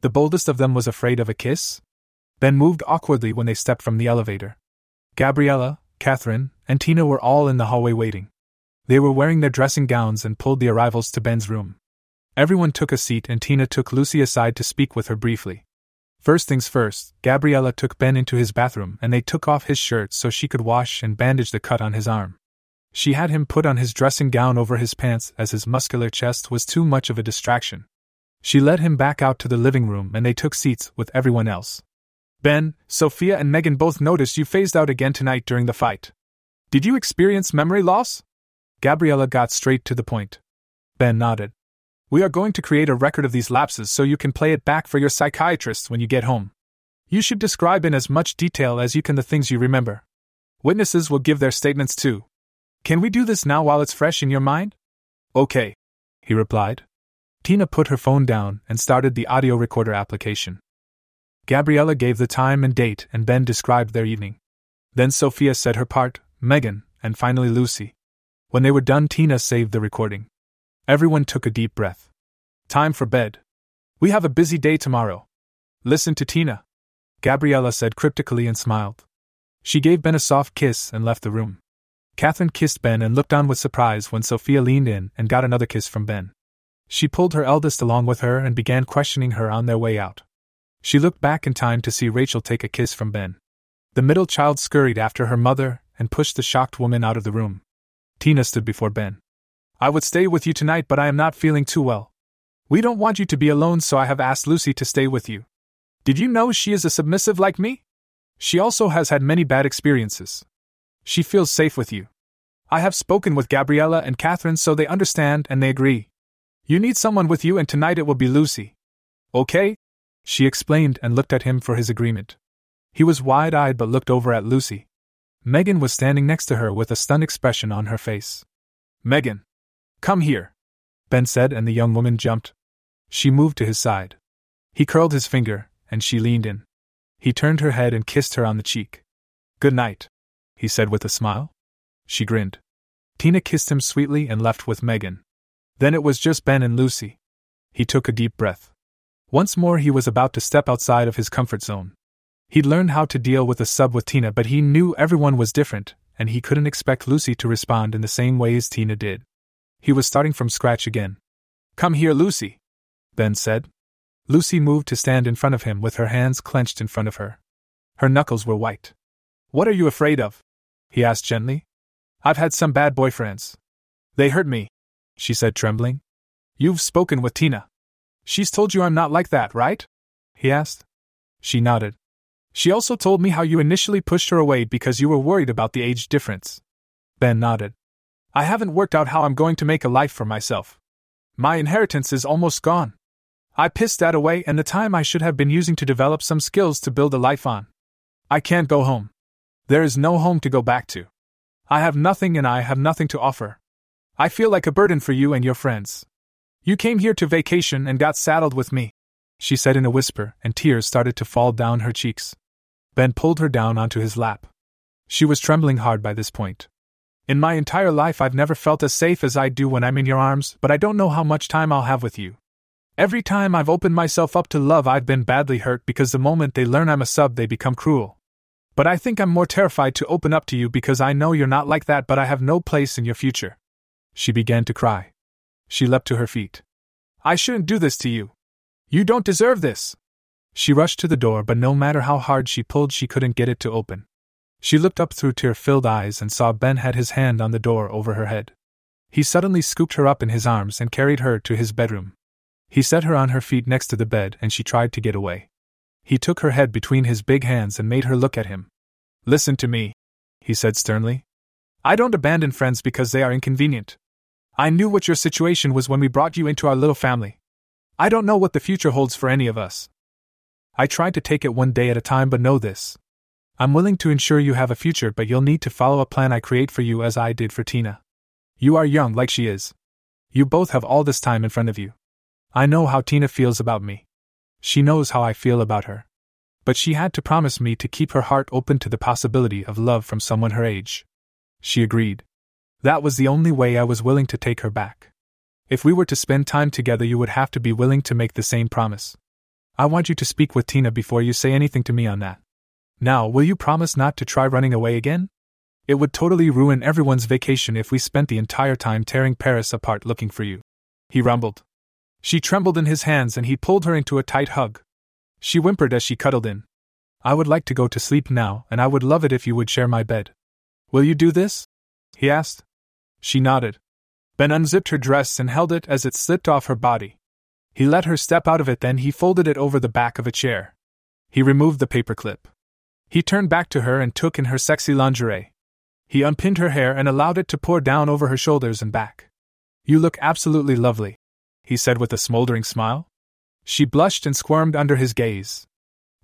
The boldest of them was afraid of a kiss? Ben moved awkwardly when they stepped from the elevator. Gabriella, Catherine, and Tina were all in the hallway waiting. They were wearing their dressing gowns and pulled the arrivals to Ben's room. Everyone took a seat and Tina took Lucy aside to speak with her briefly. First things first, Gabriella took Ben into his bathroom and they took off his shirt so she could wash and bandage the cut on his arm. She had him put on his dressing gown over his pants as his muscular chest was too much of a distraction. She led him back out to the living room and they took seats with everyone else. Ben, Sophia, and Megan both noticed you phased out again tonight during the fight. Did you experience memory loss? Gabriella got straight to the point. Ben nodded. We are going to create a record of these lapses so you can play it back for your psychiatrist when you get home. You should describe in as much detail as you can the things you remember. Witnesses will give their statements too. Can we do this now while it's fresh in your mind? Okay, he replied. Tina put her phone down and started the audio recorder application. Gabriella gave the time and date, and Ben described their evening. Then Sophia said her part, Megan, and finally Lucy. When they were done, Tina saved the recording. Everyone took a deep breath. Time for bed. We have a busy day tomorrow. Listen to Tina. Gabriella said cryptically and smiled. She gave Ben a soft kiss and left the room. Catherine kissed Ben and looked on with surprise when Sophia leaned in and got another kiss from Ben. She pulled her eldest along with her and began questioning her on their way out. She looked back in time to see Rachel take a kiss from Ben. The middle child scurried after her mother and pushed the shocked woman out of the room. Tina stood before Ben. I would stay with you tonight, but I am not feeling too well. We don't want you to be alone, so I have asked Lucy to stay with you. Did you know she is a submissive like me? She also has had many bad experiences. She feels safe with you. I have spoken with Gabriella and Catherine so they understand and they agree. You need someone with you, and tonight it will be Lucy. Okay? She explained and looked at him for his agreement. He was wide eyed but looked over at Lucy. Megan was standing next to her with a stunned expression on her face. Megan! Come here! Ben said, and the young woman jumped. She moved to his side. He curled his finger, and she leaned in. He turned her head and kissed her on the cheek. Good night, he said with a smile. She grinned. Tina kissed him sweetly and left with Megan. Then it was just Ben and Lucy. He took a deep breath. Once more, he was about to step outside of his comfort zone. He'd learned how to deal with a sub with Tina, but he knew everyone was different, and he couldn't expect Lucy to respond in the same way as Tina did. He was starting from scratch again. Come here, Lucy, Ben said. Lucy moved to stand in front of him with her hands clenched in front of her. Her knuckles were white. What are you afraid of? he asked gently. I've had some bad boyfriends. They hurt me, she said, trembling. You've spoken with Tina. She's told you I'm not like that, right? he asked. She nodded. She also told me how you initially pushed her away because you were worried about the age difference. Ben nodded. I haven't worked out how I'm going to make a life for myself. My inheritance is almost gone. I pissed that away and the time I should have been using to develop some skills to build a life on. I can't go home. There is no home to go back to. I have nothing and I have nothing to offer. I feel like a burden for you and your friends. You came here to vacation and got saddled with me, she said in a whisper, and tears started to fall down her cheeks. Ben pulled her down onto his lap. She was trembling hard by this point. In my entire life, I've never felt as safe as I do when I'm in your arms, but I don't know how much time I'll have with you. Every time I've opened myself up to love, I've been badly hurt because the moment they learn I'm a sub, they become cruel. But I think I'm more terrified to open up to you because I know you're not like that, but I have no place in your future. She began to cry. She leapt to her feet. I shouldn't do this to you. You don't deserve this. She rushed to the door, but no matter how hard she pulled, she couldn't get it to open. She looked up through tear filled eyes and saw Ben had his hand on the door over her head. He suddenly scooped her up in his arms and carried her to his bedroom. He set her on her feet next to the bed and she tried to get away. He took her head between his big hands and made her look at him. Listen to me, he said sternly. I don't abandon friends because they are inconvenient. I knew what your situation was when we brought you into our little family. I don't know what the future holds for any of us. I tried to take it one day at a time, but know this. I'm willing to ensure you have a future, but you'll need to follow a plan I create for you as I did for Tina. You are young like she is. You both have all this time in front of you. I know how Tina feels about me. She knows how I feel about her. But she had to promise me to keep her heart open to the possibility of love from someone her age. She agreed. That was the only way I was willing to take her back. If we were to spend time together, you would have to be willing to make the same promise. I want you to speak with Tina before you say anything to me on that. Now, will you promise not to try running away again? It would totally ruin everyone's vacation if we spent the entire time tearing Paris apart looking for you. He rumbled. She trembled in his hands and he pulled her into a tight hug. She whimpered as she cuddled in. I would like to go to sleep now, and I would love it if you would share my bed. Will you do this? He asked. She nodded. Ben unzipped her dress and held it as it slipped off her body. He let her step out of it, then he folded it over the back of a chair. He removed the paperclip. He turned back to her and took in her sexy lingerie. He unpinned her hair and allowed it to pour down over her shoulders and back. You look absolutely lovely, he said with a smoldering smile. She blushed and squirmed under his gaze.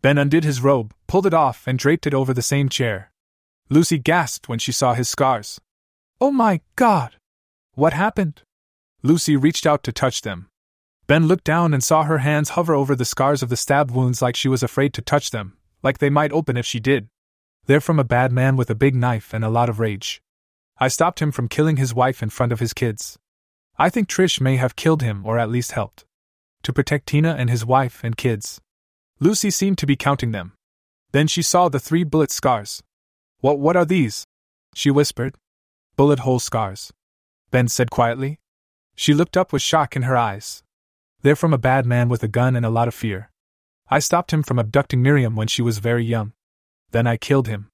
Ben undid his robe, pulled it off, and draped it over the same chair. Lucy gasped when she saw his scars. Oh my God! What happened? Lucy reached out to touch them. Ben looked down and saw her hands hover over the scars of the stab wounds like she was afraid to touch them, like they might open if she did. They're from a bad man with a big knife and a lot of rage. I stopped him from killing his wife in front of his kids. I think Trish may have killed him or at least helped. To protect Tina and his wife and kids. Lucy seemed to be counting them. Then she saw the three bullet scars. What what are these? she whispered. Bullet hole scars. Ben said quietly. She looked up with shock in her eyes. They're from a bad man with a gun and a lot of fear. I stopped him from abducting Miriam when she was very young. Then I killed him.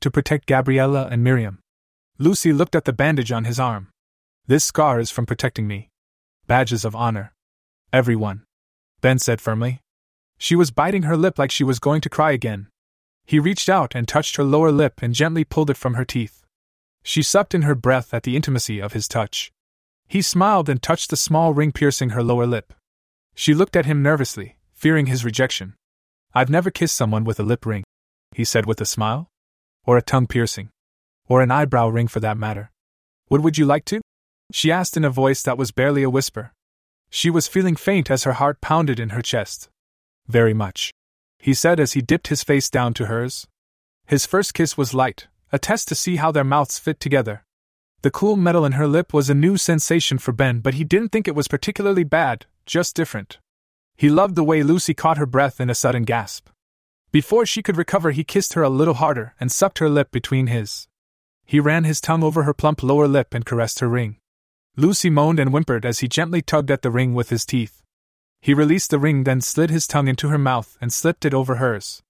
To protect Gabriella and Miriam. Lucy looked at the bandage on his arm. This scar is from protecting me. Badges of honor. Everyone. Ben said firmly. She was biting her lip like she was going to cry again. He reached out and touched her lower lip and gently pulled it from her teeth. She sucked in her breath at the intimacy of his touch. He smiled and touched the small ring piercing her lower lip. She looked at him nervously, fearing his rejection. I've never kissed someone with a lip ring, he said with a smile. Or a tongue piercing. Or an eyebrow ring for that matter. What would you like to? She asked in a voice that was barely a whisper. She was feeling faint as her heart pounded in her chest. Very much. He said as he dipped his face down to hers. His first kiss was light, a test to see how their mouths fit together. The cool metal in her lip was a new sensation for Ben, but he didn't think it was particularly bad, just different. He loved the way Lucy caught her breath in a sudden gasp. Before she could recover, he kissed her a little harder and sucked her lip between his. He ran his tongue over her plump lower lip and caressed her ring. Lucy moaned and whimpered as he gently tugged at the ring with his teeth. He released the ring, then slid his tongue into her mouth and slipped it over hers.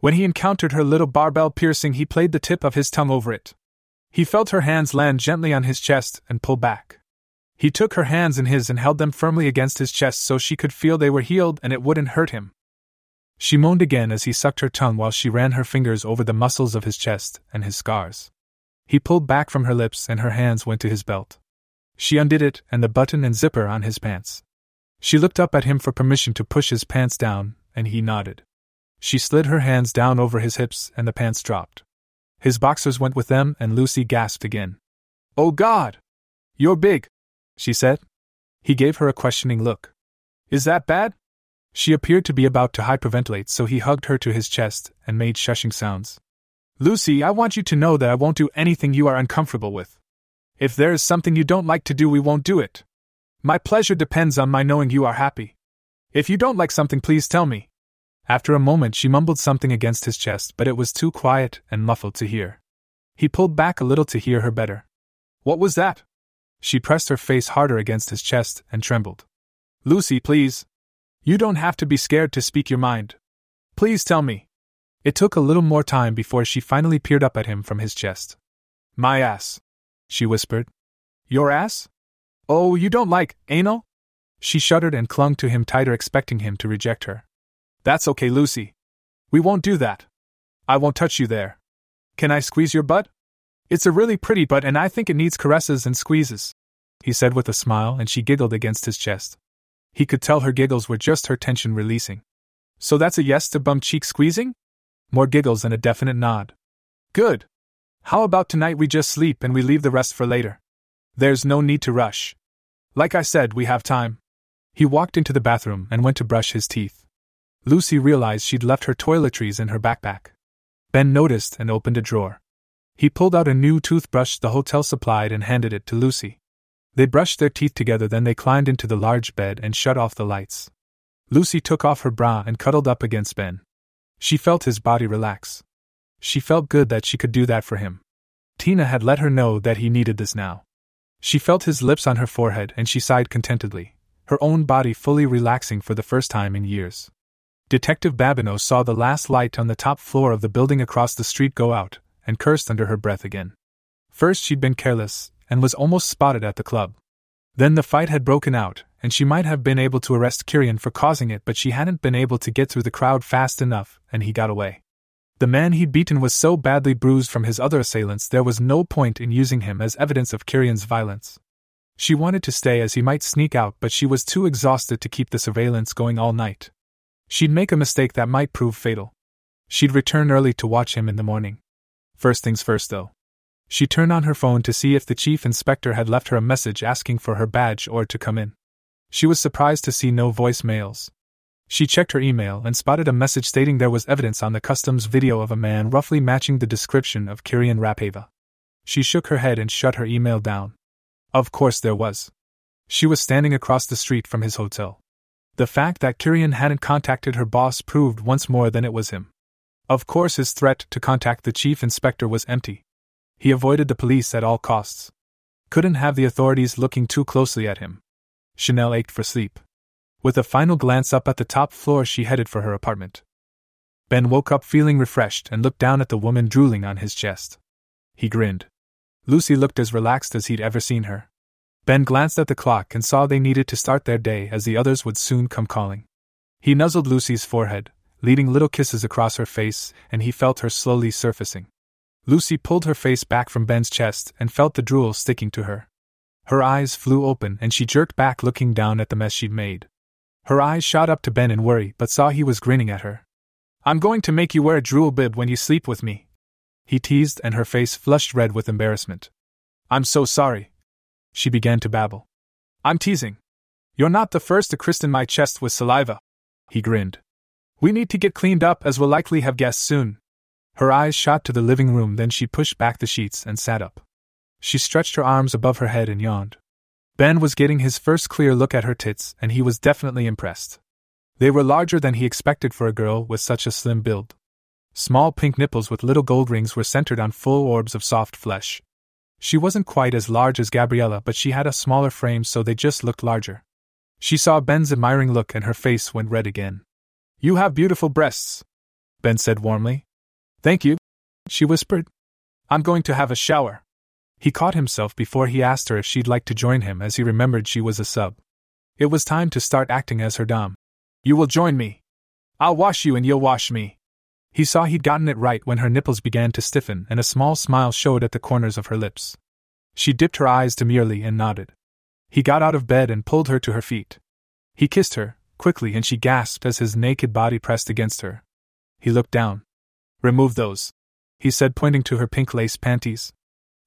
When he encountered her little barbell piercing, he played the tip of his tongue over it. He felt her hands land gently on his chest and pull back. He took her hands in his and held them firmly against his chest so she could feel they were healed and it wouldn't hurt him. She moaned again as he sucked her tongue while she ran her fingers over the muscles of his chest and his scars. He pulled back from her lips and her hands went to his belt. She undid it and the button and zipper on his pants. She looked up at him for permission to push his pants down, and he nodded. She slid her hands down over his hips and the pants dropped. His boxers went with them, and Lucy gasped again. Oh God! You're big, she said. He gave her a questioning look. Is that bad? She appeared to be about to hyperventilate, so he hugged her to his chest and made shushing sounds. Lucy, I want you to know that I won't do anything you are uncomfortable with. If there is something you don't like to do, we won't do it. My pleasure depends on my knowing you are happy. If you don't like something, please tell me. After a moment, she mumbled something against his chest, but it was too quiet and muffled to hear. He pulled back a little to hear her better. What was that? She pressed her face harder against his chest and trembled. Lucy, please. You don't have to be scared to speak your mind. Please tell me. It took a little more time before she finally peered up at him from his chest. My ass she whispered. Your ass? Oh, you don't like anal? She shuddered and clung to him tighter, expecting him to reject her. That's okay, Lucy. We won't do that. I won't touch you there. Can I squeeze your butt? It's a really pretty butt, and I think it needs caresses and squeezes, he said with a smile, and she giggled against his chest. He could tell her giggles were just her tension releasing. So that's a yes to bum cheek squeezing? More giggles and a definite nod. Good. How about tonight we just sleep and we leave the rest for later? There's no need to rush. Like I said, we have time. He walked into the bathroom and went to brush his teeth. Lucy realized she'd left her toiletries in her backpack. Ben noticed and opened a drawer. He pulled out a new toothbrush the hotel supplied and handed it to Lucy. They brushed their teeth together, then they climbed into the large bed and shut off the lights. Lucy took off her bra and cuddled up against Ben. She felt his body relax. She felt good that she could do that for him. Tina had let her know that he needed this now. She felt his lips on her forehead and she sighed contentedly, her own body fully relaxing for the first time in years. Detective Babineau saw the last light on the top floor of the building across the street go out and cursed under her breath again. First, she'd been careless and was almost spotted at the club. Then the fight had broken out, and she might have been able to arrest Kirian for causing it, but she hadn't been able to get through the crowd fast enough, and he got away. The man he'd beaten was so badly bruised from his other assailants there was no point in using him as evidence of Kirian's violence. She wanted to stay as he might sneak out, but she was too exhausted to keep the surveillance going all night. She'd make a mistake that might prove fatal. She'd return early to watch him in the morning. First things first, though. She turned on her phone to see if the chief inspector had left her a message asking for her badge or to come in. She was surprised to see no voicemails. She checked her email and spotted a message stating there was evidence on the customs video of a man roughly matching the description of Kirian Rapava. She shook her head and shut her email down. Of course there was. She was standing across the street from his hotel. The fact that Kirian hadn't contacted her boss proved once more that it was him. Of course, his threat to contact the chief inspector was empty. He avoided the police at all costs. Couldn't have the authorities looking too closely at him. Chanel ached for sleep. With a final glance up at the top floor, she headed for her apartment. Ben woke up feeling refreshed and looked down at the woman drooling on his chest. He grinned. Lucy looked as relaxed as he'd ever seen her. Ben glanced at the clock and saw they needed to start their day as the others would soon come calling. He nuzzled Lucy's forehead, leading little kisses across her face, and he felt her slowly surfacing. Lucy pulled her face back from Ben's chest and felt the drool sticking to her. Her eyes flew open and she jerked back, looking down at the mess she'd made. Her eyes shot up to Ben in worry, but saw he was grinning at her. I'm going to make you wear a drool bib when you sleep with me. He teased, and her face flushed red with embarrassment. I'm so sorry. She began to babble. I'm teasing. You're not the first to christen my chest with saliva. He grinned. We need to get cleaned up as we'll likely have guests soon. Her eyes shot to the living room, then she pushed back the sheets and sat up. She stretched her arms above her head and yawned. Ben was getting his first clear look at her tits, and he was definitely impressed. They were larger than he expected for a girl with such a slim build. Small pink nipples with little gold rings were centered on full orbs of soft flesh. She wasn't quite as large as Gabriella, but she had a smaller frame, so they just looked larger. She saw Ben's admiring look and her face went red again. You have beautiful breasts, Ben said warmly. Thank you, she whispered. I'm going to have a shower. He caught himself before he asked her if she'd like to join him as he remembered she was a sub. It was time to start acting as her dom. You will join me. I'll wash you and you'll wash me. He saw he'd gotten it right when her nipples began to stiffen and a small smile showed at the corners of her lips. She dipped her eyes demurely and nodded. He got out of bed and pulled her to her feet. He kissed her, quickly, and she gasped as his naked body pressed against her. He looked down. Remove those, he said, pointing to her pink lace panties.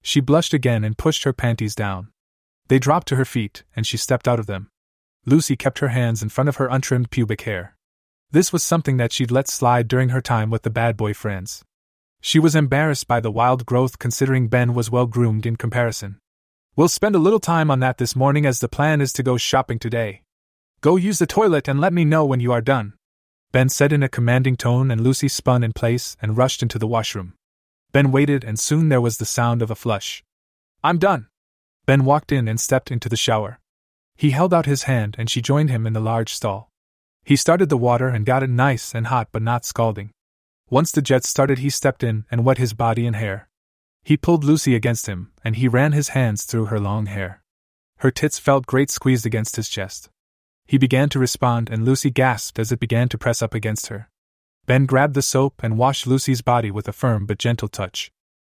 She blushed again and pushed her panties down. They dropped to her feet, and she stepped out of them. Lucy kept her hands in front of her untrimmed pubic hair. This was something that she'd let slide during her time with the bad boy friends. She was embarrassed by the wild growth considering Ben was well groomed in comparison. We'll spend a little time on that this morning as the plan is to go shopping today. Go use the toilet and let me know when you are done. Ben said in a commanding tone, and Lucy spun in place and rushed into the washroom. Ben waited, and soon there was the sound of a flush. I'm done. Ben walked in and stepped into the shower. He held out his hand, and she joined him in the large stall. He started the water and got it nice and hot but not scalding. Once the jet started, he stepped in and wet his body and hair. He pulled Lucy against him, and he ran his hands through her long hair. Her tits felt great squeezed against his chest. He began to respond, and Lucy gasped as it began to press up against her. Ben grabbed the soap and washed Lucy's body with a firm but gentle touch.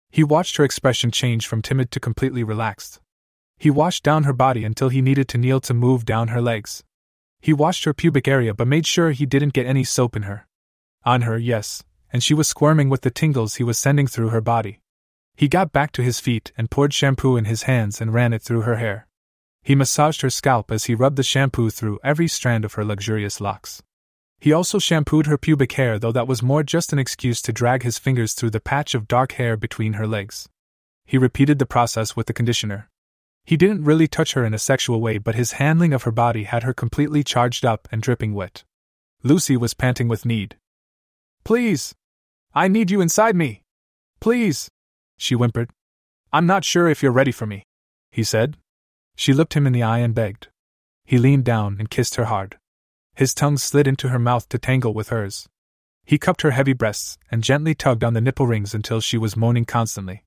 He watched her expression change from timid to completely relaxed. He washed down her body until he needed to kneel to move down her legs. He washed her pubic area but made sure he didn't get any soap in her. On her, yes, and she was squirming with the tingles he was sending through her body. He got back to his feet and poured shampoo in his hands and ran it through her hair. He massaged her scalp as he rubbed the shampoo through every strand of her luxurious locks. He also shampooed her pubic hair, though that was more just an excuse to drag his fingers through the patch of dark hair between her legs. He repeated the process with the conditioner. He didn't really touch her in a sexual way, but his handling of her body had her completely charged up and dripping wet. Lucy was panting with need. Please! I need you inside me! Please! She whimpered. I'm not sure if you're ready for me, he said. She looked him in the eye and begged. He leaned down and kissed her hard. His tongue slid into her mouth to tangle with hers. He cupped her heavy breasts and gently tugged on the nipple rings until she was moaning constantly.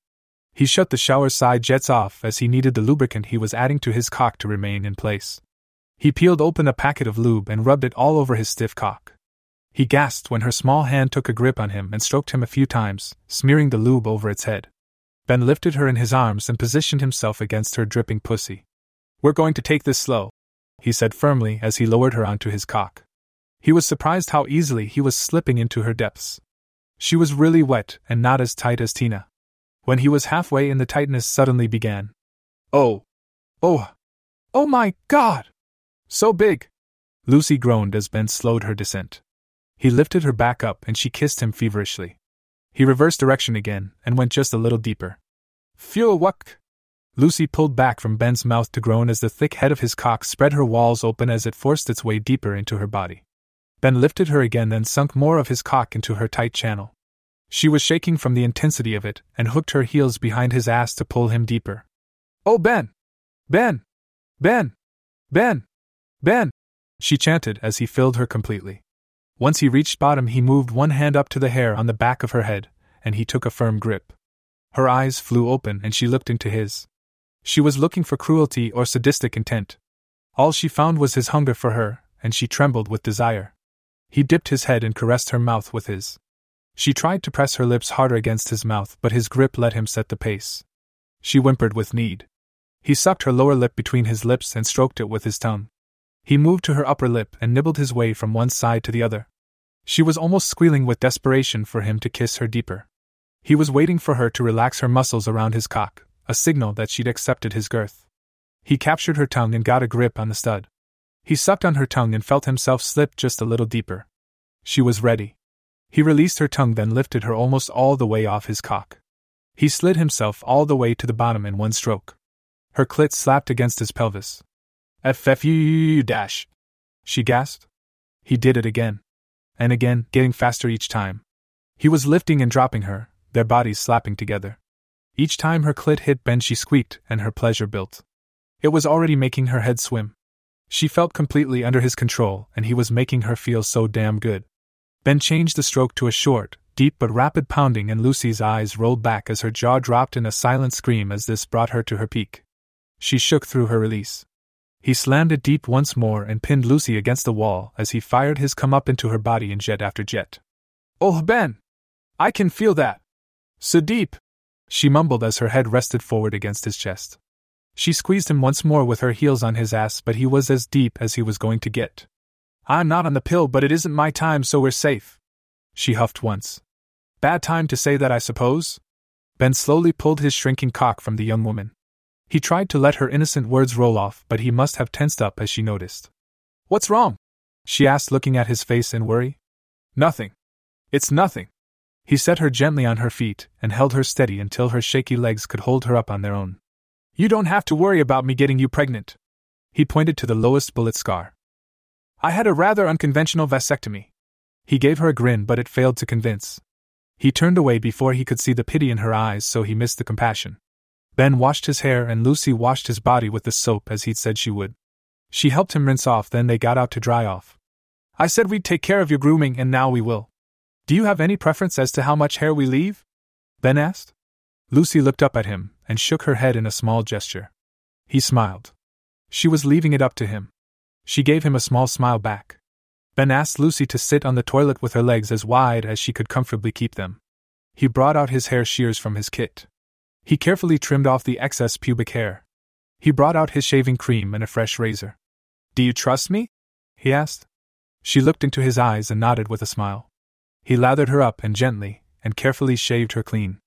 He shut the shower side jets off as he needed the lubricant he was adding to his cock to remain in place. He peeled open a packet of lube and rubbed it all over his stiff cock. He gasped when her small hand took a grip on him and stroked him a few times, smearing the lube over its head. Ben lifted her in his arms and positioned himself against her dripping pussy. We're going to take this slow, he said firmly as he lowered her onto his cock. He was surprised how easily he was slipping into her depths. She was really wet and not as tight as Tina. When he was halfway in, the tightness suddenly began. Oh! Oh! Oh my God! So big! Lucy groaned as Ben slowed her descent. He lifted her back up and she kissed him feverishly. He reversed direction again and went just a little deeper. Phew, wuck! Lucy pulled back from Ben's mouth to groan as the thick head of his cock spread her walls open as it forced its way deeper into her body. Ben lifted her again, then sunk more of his cock into her tight channel. She was shaking from the intensity of it and hooked her heels behind his ass to pull him deeper. Oh, Ben! Ben! Ben! Ben! Ben! She chanted as he filled her completely. Once he reached bottom, he moved one hand up to the hair on the back of her head, and he took a firm grip. Her eyes flew open and she looked into his. She was looking for cruelty or sadistic intent. All she found was his hunger for her, and she trembled with desire. He dipped his head and caressed her mouth with his. She tried to press her lips harder against his mouth, but his grip let him set the pace. She whimpered with need. He sucked her lower lip between his lips and stroked it with his tongue. He moved to her upper lip and nibbled his way from one side to the other. She was almost squealing with desperation for him to kiss her deeper. He was waiting for her to relax her muscles around his cock, a signal that she'd accepted his girth. He captured her tongue and got a grip on the stud. He sucked on her tongue and felt himself slip just a little deeper. She was ready. He released her tongue, then lifted her almost all the way off his cock. He slid himself all the way to the bottom in one stroke. Her clit slapped against his pelvis. FFU dash. She gasped. He did it again and again, getting faster each time. He was lifting and dropping her, their bodies slapping together. Each time her clit hit Ben, she squeaked, and her pleasure built. It was already making her head swim. She felt completely under his control, and he was making her feel so damn good. Ben changed the stroke to a short, deep but rapid pounding, and Lucy's eyes rolled back as her jaw dropped in a silent scream as this brought her to her peak. She shook through her release. He slammed it deep once more and pinned Lucy against the wall as he fired his come up into her body in jet after jet. Oh, Ben! I can feel that! So deep! She mumbled as her head rested forward against his chest. She squeezed him once more with her heels on his ass, but he was as deep as he was going to get. I'm not on the pill, but it isn't my time, so we're safe. She huffed once. Bad time to say that, I suppose? Ben slowly pulled his shrinking cock from the young woman. He tried to let her innocent words roll off, but he must have tensed up as she noticed. What's wrong? she asked, looking at his face in worry. Nothing. It's nothing. He set her gently on her feet and held her steady until her shaky legs could hold her up on their own. You don't have to worry about me getting you pregnant. He pointed to the lowest bullet scar. I had a rather unconventional vasectomy. He gave her a grin, but it failed to convince. He turned away before he could see the pity in her eyes, so he missed the compassion. Ben washed his hair and Lucy washed his body with the soap as he'd said she would. She helped him rinse off, then they got out to dry off. I said we'd take care of your grooming, and now we will. Do you have any preference as to how much hair we leave? Ben asked. Lucy looked up at him and shook her head in a small gesture. He smiled. She was leaving it up to him. She gave him a small smile back. Ben asked Lucy to sit on the toilet with her legs as wide as she could comfortably keep them. He brought out his hair shears from his kit. He carefully trimmed off the excess pubic hair. He brought out his shaving cream and a fresh razor. Do you trust me? he asked. She looked into his eyes and nodded with a smile. He lathered her up and gently and carefully shaved her clean.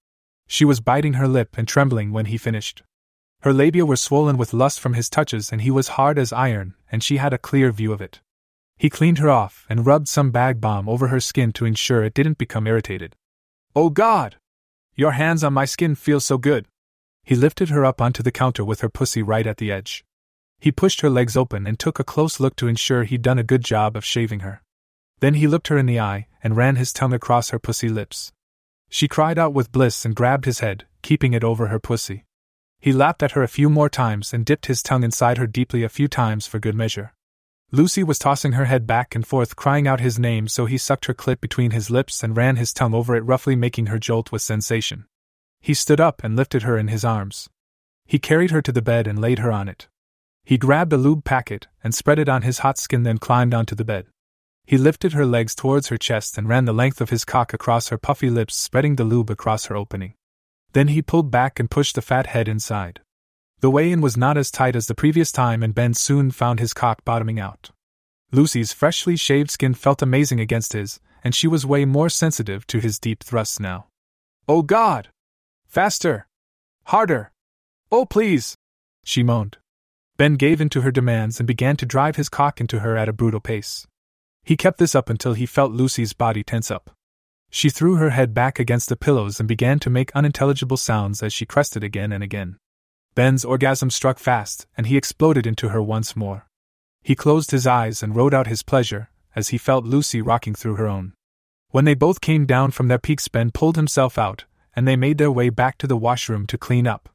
She was biting her lip and trembling when he finished. Her labia were swollen with lust from his touches, and he was hard as iron, and she had a clear view of it. He cleaned her off and rubbed some bag balm over her skin to ensure it didn't become irritated. Oh God! Your hands on my skin feel so good. He lifted her up onto the counter with her pussy right at the edge. He pushed her legs open and took a close look to ensure he'd done a good job of shaving her. Then he looked her in the eye and ran his tongue across her pussy lips. She cried out with bliss and grabbed his head, keeping it over her pussy. He lapped at her a few more times and dipped his tongue inside her deeply a few times for good measure. Lucy was tossing her head back and forth, crying out his name, so he sucked her clit between his lips and ran his tongue over it, roughly making her jolt with sensation. He stood up and lifted her in his arms. He carried her to the bed and laid her on it. He grabbed a lube packet and spread it on his hot skin, then climbed onto the bed. He lifted her legs towards her chest and ran the length of his cock across her puffy lips, spreading the lube across her opening. Then he pulled back and pushed the fat head inside. The way in was not as tight as the previous time, and Ben soon found his cock bottoming out. Lucy's freshly shaved skin felt amazing against his, and she was way more sensitive to his deep thrusts now. Oh God! Faster! Harder! Oh, please! She moaned. Ben gave in to her demands and began to drive his cock into her at a brutal pace. He kept this up until he felt Lucy's body tense up. She threw her head back against the pillows and began to make unintelligible sounds as she crested again and again. Ben's orgasm struck fast, and he exploded into her once more. He closed his eyes and wrote out his pleasure as he felt Lucy rocking through her own. When they both came down from their peaks, Ben pulled himself out, and they made their way back to the washroom to clean up.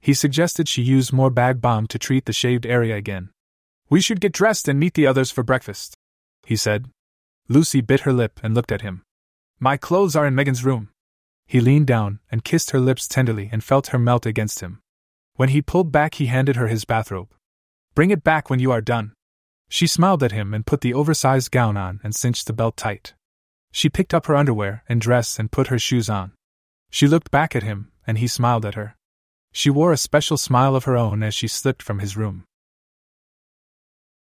He suggested she use more bag balm to treat the shaved area again. We should get dressed and meet the others for breakfast he said. Lucy bit her lip and looked at him. My clothes are in Megan's room. He leaned down and kissed her lips tenderly and felt her melt against him. When he pulled back, he handed her his bathrobe. Bring it back when you are done. She smiled at him and put the oversized gown on and cinched the belt tight. She picked up her underwear and dress and put her shoes on. She looked back at him, and he smiled at her. She wore a special smile of her own as she slipped from his room.